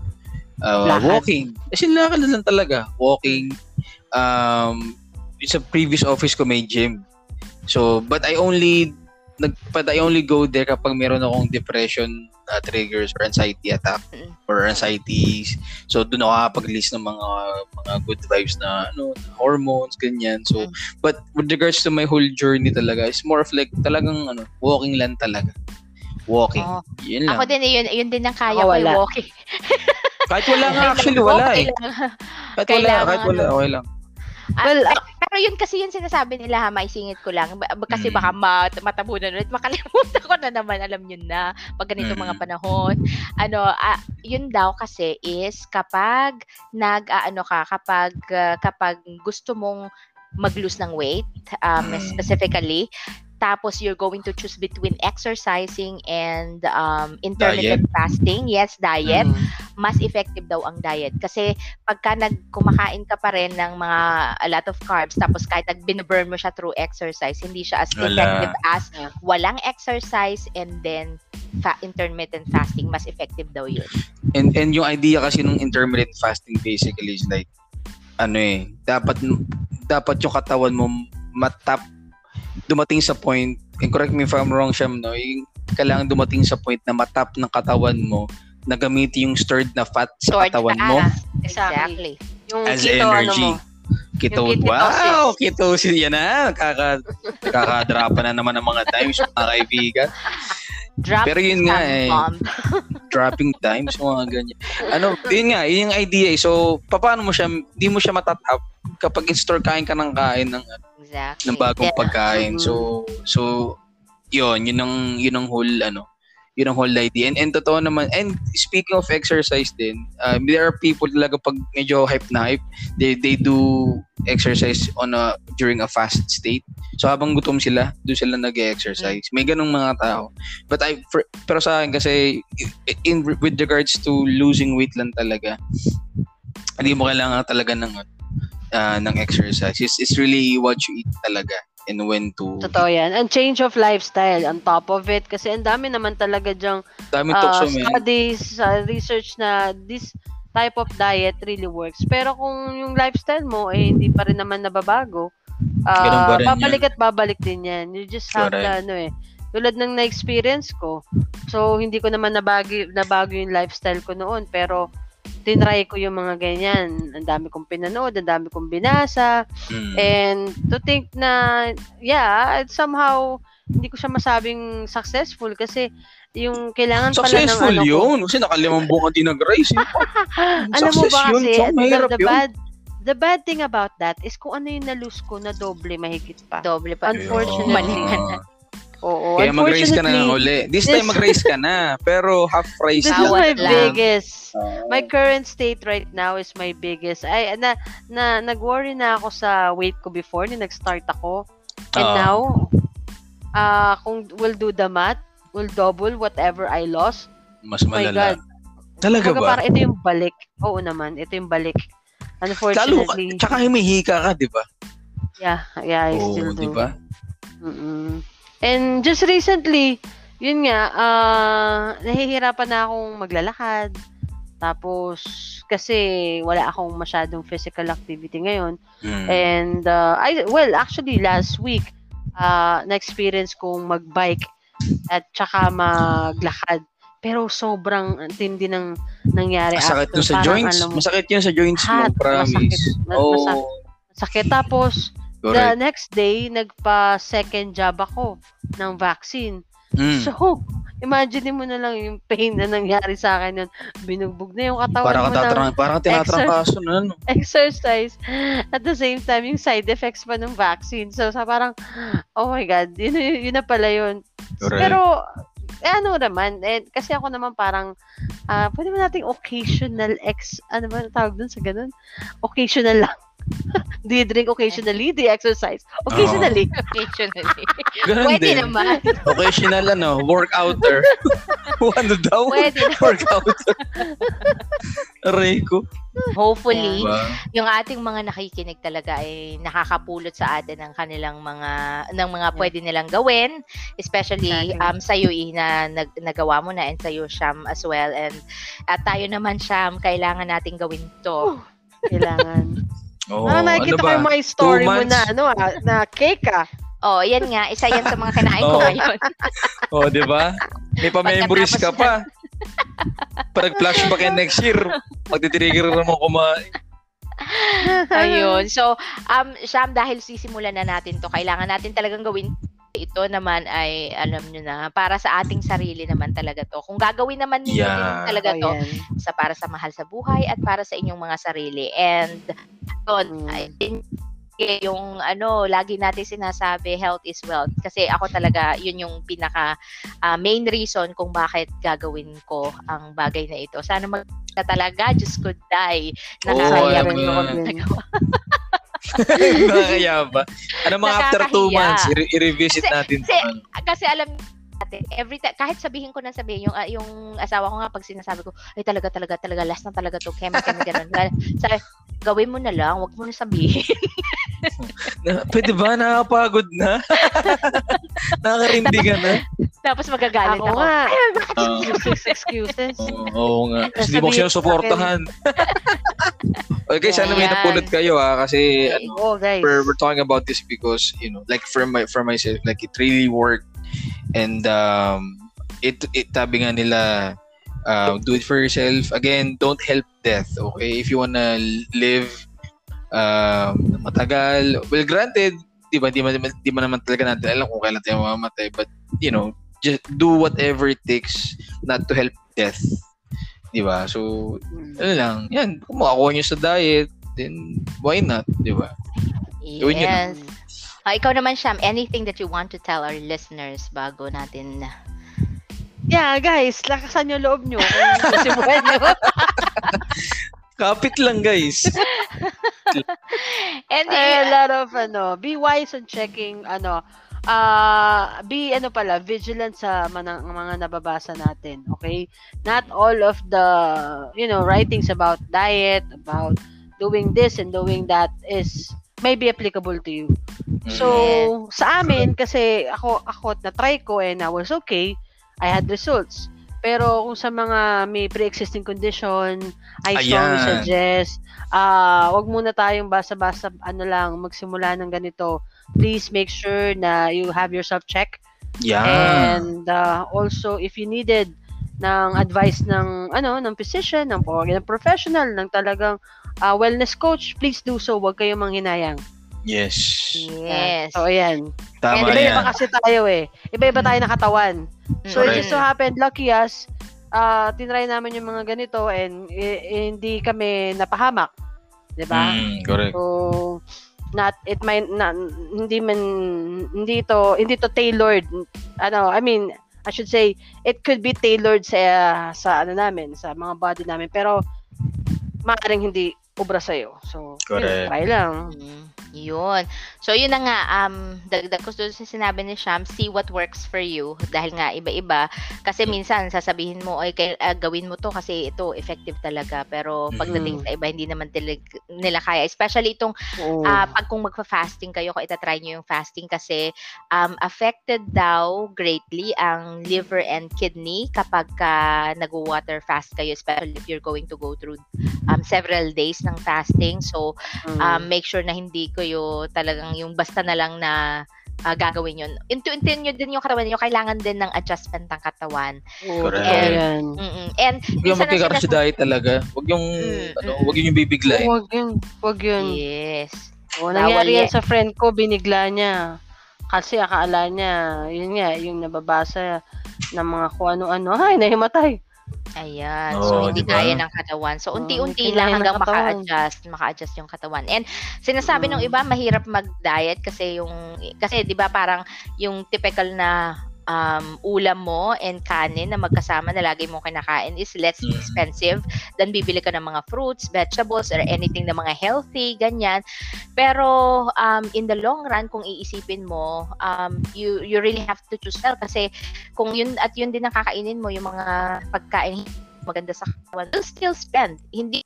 Speaker 2: uh, walking. Kasi lakad lang talaga. Walking um sa previous office ko may gym. So, but I only nag but I only go there kapag meron akong depression uh, triggers or anxiety attack or anxieties. So doon ako nakapag-release ng mga mga good vibes na ano, hormones ganyan. So but with regards to my whole journey talaga, it's more of like talagang ano, walking lang talaga. Walking. Oh. Yun lang.
Speaker 1: Ako din yun, yun din ang kaya oh, ko, walking.
Speaker 2: kahit wala nga *laughs* actually wala eh. Kahit wala, kahit wala, okay lang.
Speaker 1: Well, uh, pero yun kasi yung sinasabi nila ha, maisingit ko lang. Kasi mm. baka mat matabunan ulit. Makalimutan *laughs* ko na naman, alam nyo na, pag ganito mm. mga panahon. Ano, uh, yun daw kasi is kapag nag, uh, ano ka, kapag, uh, kapag gusto mong mag-lose ng weight, um, mm. specifically, tapos you're going to choose between exercising and um, intermittent diet. fasting. Yes, diet. Mm. Mas effective daw ang diet. Kasi pagka nagkumakain ka pa rin ng mga a lot of carbs, tapos kahit nag-burn mo siya through exercise, hindi siya as Wala. effective as walang exercise and then fa- intermittent fasting. Mas effective daw yun.
Speaker 2: And, and yung idea kasi ng intermittent fasting basically is like, ano eh, dapat dapat yung katawan mo matap dumating sa point, and correct me if I'm wrong, Sham, no, yung kailangan dumating sa point na matap ng katawan mo na gamitin yung stored na fat sa stored katawan mo.
Speaker 1: Exactly.
Speaker 3: Yung as keto, energy. Ano mo,
Speaker 2: Keto, wow, ketosis yan na. Kaka, *laughs* kakadrapa na naman ng mga times, mga kaibigan.
Speaker 1: Drop
Speaker 2: Pero yun nga eh. *laughs* dropping times, mga ganyan. Ano, yun nga, yun yung idea eh. So, paano mo siya, hindi mo siya matatap kapag in-store kain ka ng kain ng
Speaker 1: exactly.
Speaker 2: ng bagong yeah. pagkain. So so yun, yun ang yun ang whole ano, yun ang whole idea. And, and totoo naman, and speaking of exercise din, uh, there are people talaga pag medyo hype na hype, they, they do exercise on a, during a fast state. So habang gutom sila, doon sila nag-exercise. May ganong mga tao. But I, for, pero sa akin kasi, in, with regards to losing weight lang talaga, hindi mo kailangan talaga ng uh, ng exercise. It's, it's really what you eat talaga and when to
Speaker 3: Totoo yan. And change of lifestyle on top of it. Kasi ang dami naman talaga dyang
Speaker 2: dami uh,
Speaker 3: studies, uh, research na this type of diet really works. Pero kung yung lifestyle mo eh hindi pa rin naman nababago, uh, babalik yan. at babalik din yan. You just have Correct. to ano eh tulad ng na-experience ko. So, hindi ko naman nabago, nabago yung lifestyle ko noon. Pero, tinry ko yung mga ganyan. Ang dami kong pinanood, ang dami kong binasa. Mm. And to think na, yeah, somehow, hindi ko siya masabing successful kasi yung kailangan pala ng
Speaker 2: Successful
Speaker 3: ano ko.
Speaker 2: yun. Kasi nakalimang buong hindi nag-rise. *laughs*
Speaker 3: Alam mo ba
Speaker 2: yun,
Speaker 3: kasi,
Speaker 2: Chong.
Speaker 3: the, the
Speaker 2: yun.
Speaker 3: bad, the bad thing about that is kung ano yung na-lose ko na doble mahigit pa.
Speaker 1: Doble pa.
Speaker 3: Unfortunately.
Speaker 1: Na.
Speaker 3: Oo.
Speaker 2: Kaya mag-raise ka na ng uli. This
Speaker 3: this-
Speaker 2: time mag-raise ka na. *laughs* Pero half price
Speaker 3: This is my
Speaker 1: lang.
Speaker 3: biggest. My current state right now is my biggest. Ay, na, na, nag-worry na ako sa weight ko before, nung nag-start ako. And
Speaker 2: Oo.
Speaker 3: now, uh, kung we'll do the math, will double whatever I lost.
Speaker 2: Mas
Speaker 3: Oh my
Speaker 2: malala.
Speaker 3: God.
Speaker 2: Talaga
Speaker 3: Kumbaga
Speaker 2: ba?
Speaker 3: parang ito yung balik. Oo naman, ito yung balik.
Speaker 2: Lalo ka,
Speaker 3: Unfortunately,
Speaker 2: tsaka humihika ka, di ba?
Speaker 3: yeah, yeah, I
Speaker 2: Oo,
Speaker 3: still
Speaker 2: di
Speaker 3: do.
Speaker 2: ba?
Speaker 3: Mm-mm. And just recently, yun nga, ah nahihirapan na akong maglalakad. Tapos, kasi wala akong masyadong physical activity ngayon.
Speaker 2: Mm.
Speaker 3: And, uh, I, well, actually, last week, uh, na-experience kong mag-bike at tsaka maglakad. Pero sobrang tindi ng nangyari
Speaker 2: Masakit
Speaker 3: after.
Speaker 2: yun sa
Speaker 3: Parang,
Speaker 2: joints.
Speaker 3: alam mo,
Speaker 2: Masakit yun sa joints mo,
Speaker 3: hot,
Speaker 2: promise.
Speaker 3: masakit. Ma-
Speaker 2: Oo.
Speaker 3: masakit. Sakit. Tapos, the
Speaker 2: correct.
Speaker 3: next day, nagpa-second jab ako ng vaccine.
Speaker 2: Mm.
Speaker 3: So, imagine mo na lang yung pain na nangyari sa akin nun. Binugbog na yung katawan
Speaker 2: Parang
Speaker 3: mo
Speaker 2: ka
Speaker 3: ng
Speaker 2: tatrang, parang tinatrangkaso na, no? *laughs*
Speaker 3: exercise. At the same time, yung side effects pa ng vaccine. So, sa parang, oh my God, yun, *laughs* yun, yun na pala yun.
Speaker 2: Correct.
Speaker 3: Pero, eh, ano naman, eh, kasi ako naman parang, ah pwede mo nating occasional ex, ano ba tawag dun sa ganun? Occasional lang. *laughs* do you drink occasionally? Do you exercise? Occasionally. *laughs*
Speaker 1: Occasionally.
Speaker 2: Ganun
Speaker 1: Pwede
Speaker 2: din.
Speaker 1: naman. *laughs*
Speaker 2: Occasional, ano, workouter. ano daw?
Speaker 1: Pwede na.
Speaker 2: Workouter. Aray ko.
Speaker 1: Hopefully,
Speaker 2: Diba?
Speaker 1: yung ating mga nakikinig talaga ay nakakapulot sa atin ng kanilang mga ng mga
Speaker 3: Yeah.
Speaker 1: pwede nilang gawin especially
Speaker 3: Exactly.
Speaker 1: um sa iyo na nag, nagawa mo na and sa iyo Sham as well and at tayo naman Sham kailangan nating gawin to
Speaker 3: Kailangan.
Speaker 2: Oo,
Speaker 3: Parang nakikita
Speaker 2: ano
Speaker 3: ko yung mga story mo na, ano, ah, na cake ah.
Speaker 1: oh yan nga isa yan sa mga kinain ko
Speaker 2: Oo.
Speaker 1: ngayon *laughs*
Speaker 2: Oh, di ba? May pa-memories ka pa. Pag flashback yan next year, magtitrigger mo kumain.
Speaker 1: ayun so um Sham dahil sisimulan na natin to kailangan natin talagang gawin ito naman ay alam nyo na para sa ating sarili naman talaga to kung gagawin naman ninyo
Speaker 2: Yeah.
Speaker 1: din talaga
Speaker 3: Oh,
Speaker 1: to
Speaker 3: yan.
Speaker 1: sa para sa mahal sa buhay at para sa inyong mga sarili. And doon,
Speaker 3: Mm.
Speaker 1: ay, yun yung ano, lagi natin sinasabi, health is wealth. Kasi ako talaga, yun yung pinaka ah, main reason kung bakit gagawin ko ang bagay na ito. Sana mag na talaga, just could die. Nakakaya
Speaker 2: yan.
Speaker 1: nagawa. *laughs* *laughs*
Speaker 2: Nakakaya ba? Ano mga after two months, i- i-revisit
Speaker 1: Kasi-
Speaker 2: natin.
Speaker 1: kasi-. Kasi alam natin, every time, kahit sabihin ko na sabihin, yung, ah, yung asawa ko nga, pag sinasabi ko, ay talaga, talaga, talaga, last na talaga to, kemi, kemi, ganun. Sabi, gawin mo na lang, wag mo na sabihin.
Speaker 2: Na, pwede ba? Nakakapagod na? *laughs* Nakakarindi ka na?
Speaker 1: Tapos magagalit
Speaker 3: Ako
Speaker 1: ako.
Speaker 3: nga. *laughs*
Speaker 2: Oo.
Speaker 3: Excuses, excuses.
Speaker 2: Oo, oo nga. Kasi di mo
Speaker 3: Sasabihin
Speaker 2: sinusuportahan. *laughs* okay, sana may napulot kayo ha. Kasi ano,
Speaker 3: Oo, guys.
Speaker 2: we're, we're talking about this because, you know, like for my for myself, like it really worked. And um, it, it sabi nga nila, uh, do it for yourself. Again, don't help death, okay? If you wanna live um, matagal, well, granted, di ba, di, ba- di ba naman talaga natin alam kung kailan tayo mamamatay, but, you know, just do whatever it takes not to help death. Di ba? So,
Speaker 3: Mm.
Speaker 2: ano lang, yan, kung makakuha nyo sa diet, then why not, di ba? Gawin nyo
Speaker 1: Yes. Ah, ikaw naman, Sham, anything that you want to tell our listeners bago natin...
Speaker 3: Yeah, guys, lakasan yung loob nyo *laughs* kung nyo. *laughs*
Speaker 2: Kapit lang, guys. *laughs*
Speaker 1: And
Speaker 3: Ay, a lot of, ano, be wise on checking, ano, uh, be, ano pala, vigilant sa manang, mga nababasa natin, okay? Not all of the, you know, writings about diet, about doing this and doing that is may be applicable to you. So, sa amin, kasi ako, ako na-try ko and I was okay, I had results. Pero kung sa mga may pre-existing condition, I strongly suggest, ah wag muna tayong basa-basa, ano lang, magsimula ng ganito. Please make sure na you have yourself checked.
Speaker 2: yeah.
Speaker 3: And uh, also, if you needed ng advice ng ano ng physician, ng, or ng professional, ng talagang uh, wellness coach, please do so. Huwag kayong manghinayang.
Speaker 2: Yes.
Speaker 1: Yes.
Speaker 3: So, ayan.
Speaker 2: Tama
Speaker 1: And
Speaker 3: Iba-iba
Speaker 2: yan.
Speaker 3: kasi tayo eh. Iba-iba tayo nakatawan. So, it
Speaker 2: Correct.
Speaker 3: just so happened, lucky us, uh, tinry namin yung mga ganito and eh, eh, hindi kami napahamak. 'Di ba?
Speaker 2: Mm, correct.
Speaker 3: So, not, it might, not, hindi man, hindi to, hindi to tailored. Ano, I mean, I should say, it could be tailored sa, sa ano namin, sa mga body namin. Pero, maaaring hindi ubra sa'yo. So, yun,
Speaker 2: Correct.
Speaker 3: try lang.
Speaker 1: Mm, yun. So, yun na nga, um, dagdag ko doon sa sinabi ni Sham, see what works for you. Dahil nga, iba-iba. Kasi minsan, sasabihin mo, ay, kay, ah, gawin mo to kasi ito, effective talaga. Pero, pagdating
Speaker 3: Mm.
Speaker 1: sa iba, hindi naman tilig- nila kaya. Especially itong,
Speaker 3: Oo.
Speaker 1: ah, pag kung magfa-fasting kayo, kung itatry nyo yung fasting kasi, um, affected daw greatly ang liver and kidney kapag ka nag-water fast kayo, especially if you're going to go through um, several days ng fasting. So,
Speaker 3: Mm.
Speaker 1: um, make sure na hindi kayo talagang yung basta na lang na ah, gagawin yun. Intuitin nyo din yung katawan nyo. Kailangan din ng adjustment ng katawan.
Speaker 3: Oo,
Speaker 2: Correct.
Speaker 3: yan.
Speaker 1: Mm-mm. And,
Speaker 2: Huwag yung
Speaker 1: sinas-
Speaker 2: diet talaga. Huwag yung,
Speaker 1: Mm,
Speaker 2: ano, huwag yung bibiglain.
Speaker 3: Huwag yun. Huwag yun.
Speaker 1: Yes.
Speaker 3: O, nangyari yan
Speaker 1: yan.
Speaker 3: sa friend ko, binigla niya. Kasi akala niya, yun nga, yung nababasa ng mga kung ano-ano, ay, nahimatay.
Speaker 1: Ayan.
Speaker 2: Oo,
Speaker 1: so, hindi
Speaker 2: di ba?
Speaker 1: kaya ng katawan. So,
Speaker 3: Oo,
Speaker 1: unti-unti
Speaker 3: hindi
Speaker 1: lang
Speaker 3: kaya ng
Speaker 1: hanggang
Speaker 3: katawan.
Speaker 1: maka-adjust, maka-adjust yung katawan. And sinasabi ng
Speaker 3: Mm.
Speaker 1: iba, mahirap mag-diet kasi yung, kasi di ba parang yung typical na um, ulam mo and kanin na magkasama na lagi mong kinakain is less
Speaker 2: Mm.
Speaker 1: expensive than bibili ka ng mga fruits, vegetables, or anything na mga healthy, ganyan. Pero um, in the long run, kung iisipin mo, um, you you really have to choose well kasi kung yun at yun din ang kakainin mo, yung mga pagkain maganda sa katawan, you'll still spend. Hindi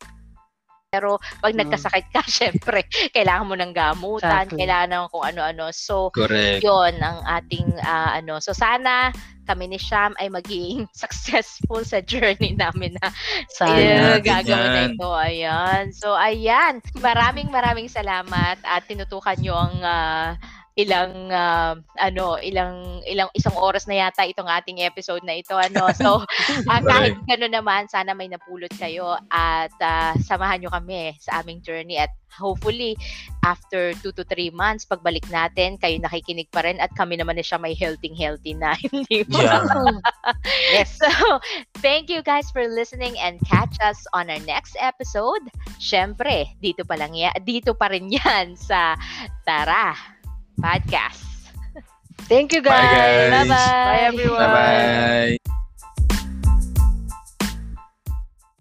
Speaker 1: pero pag
Speaker 3: Mm.
Speaker 1: nagkasakit ka, *laughs* syempre, kailangan mo ng gamutan,
Speaker 3: Exactly.
Speaker 1: kailangan ng kung ano-ano. So,
Speaker 2: Correct.
Speaker 1: yon ang ating ah, ano. So, sana kami ni Sham ay maging *laughs* successful sa journey namin na
Speaker 3: Sana.
Speaker 1: yeah,
Speaker 2: natin
Speaker 1: gagawin na
Speaker 2: yan.
Speaker 1: ito. Ayan. So, ayan. Maraming maraming salamat at tinutukan nyo ang ah, ilang ah, ano ilang ilang isang oras na yata itong ating episode na ito ano *laughs* so ah, kahit gano'n naman sana may napulot kayo at ah, samahan nyo kami sa aming journey at hopefully after 2 to 3 months pagbalik natin kayo nakikinig pa rin at kami naman na siya may healthy healthy na *laughs* hindi ba
Speaker 2: Yeah. *laughs*
Speaker 1: Yes. So, thank you guys for listening and catch us on our next episode. Syempre, dito pa lang ya, dito pa rin 'yan sa Tara Podcast.
Speaker 3: Thank you
Speaker 2: Bye,
Speaker 3: guys.
Speaker 2: guys.
Speaker 3: Bye-bye. Bye everyone.
Speaker 2: Bye-bye.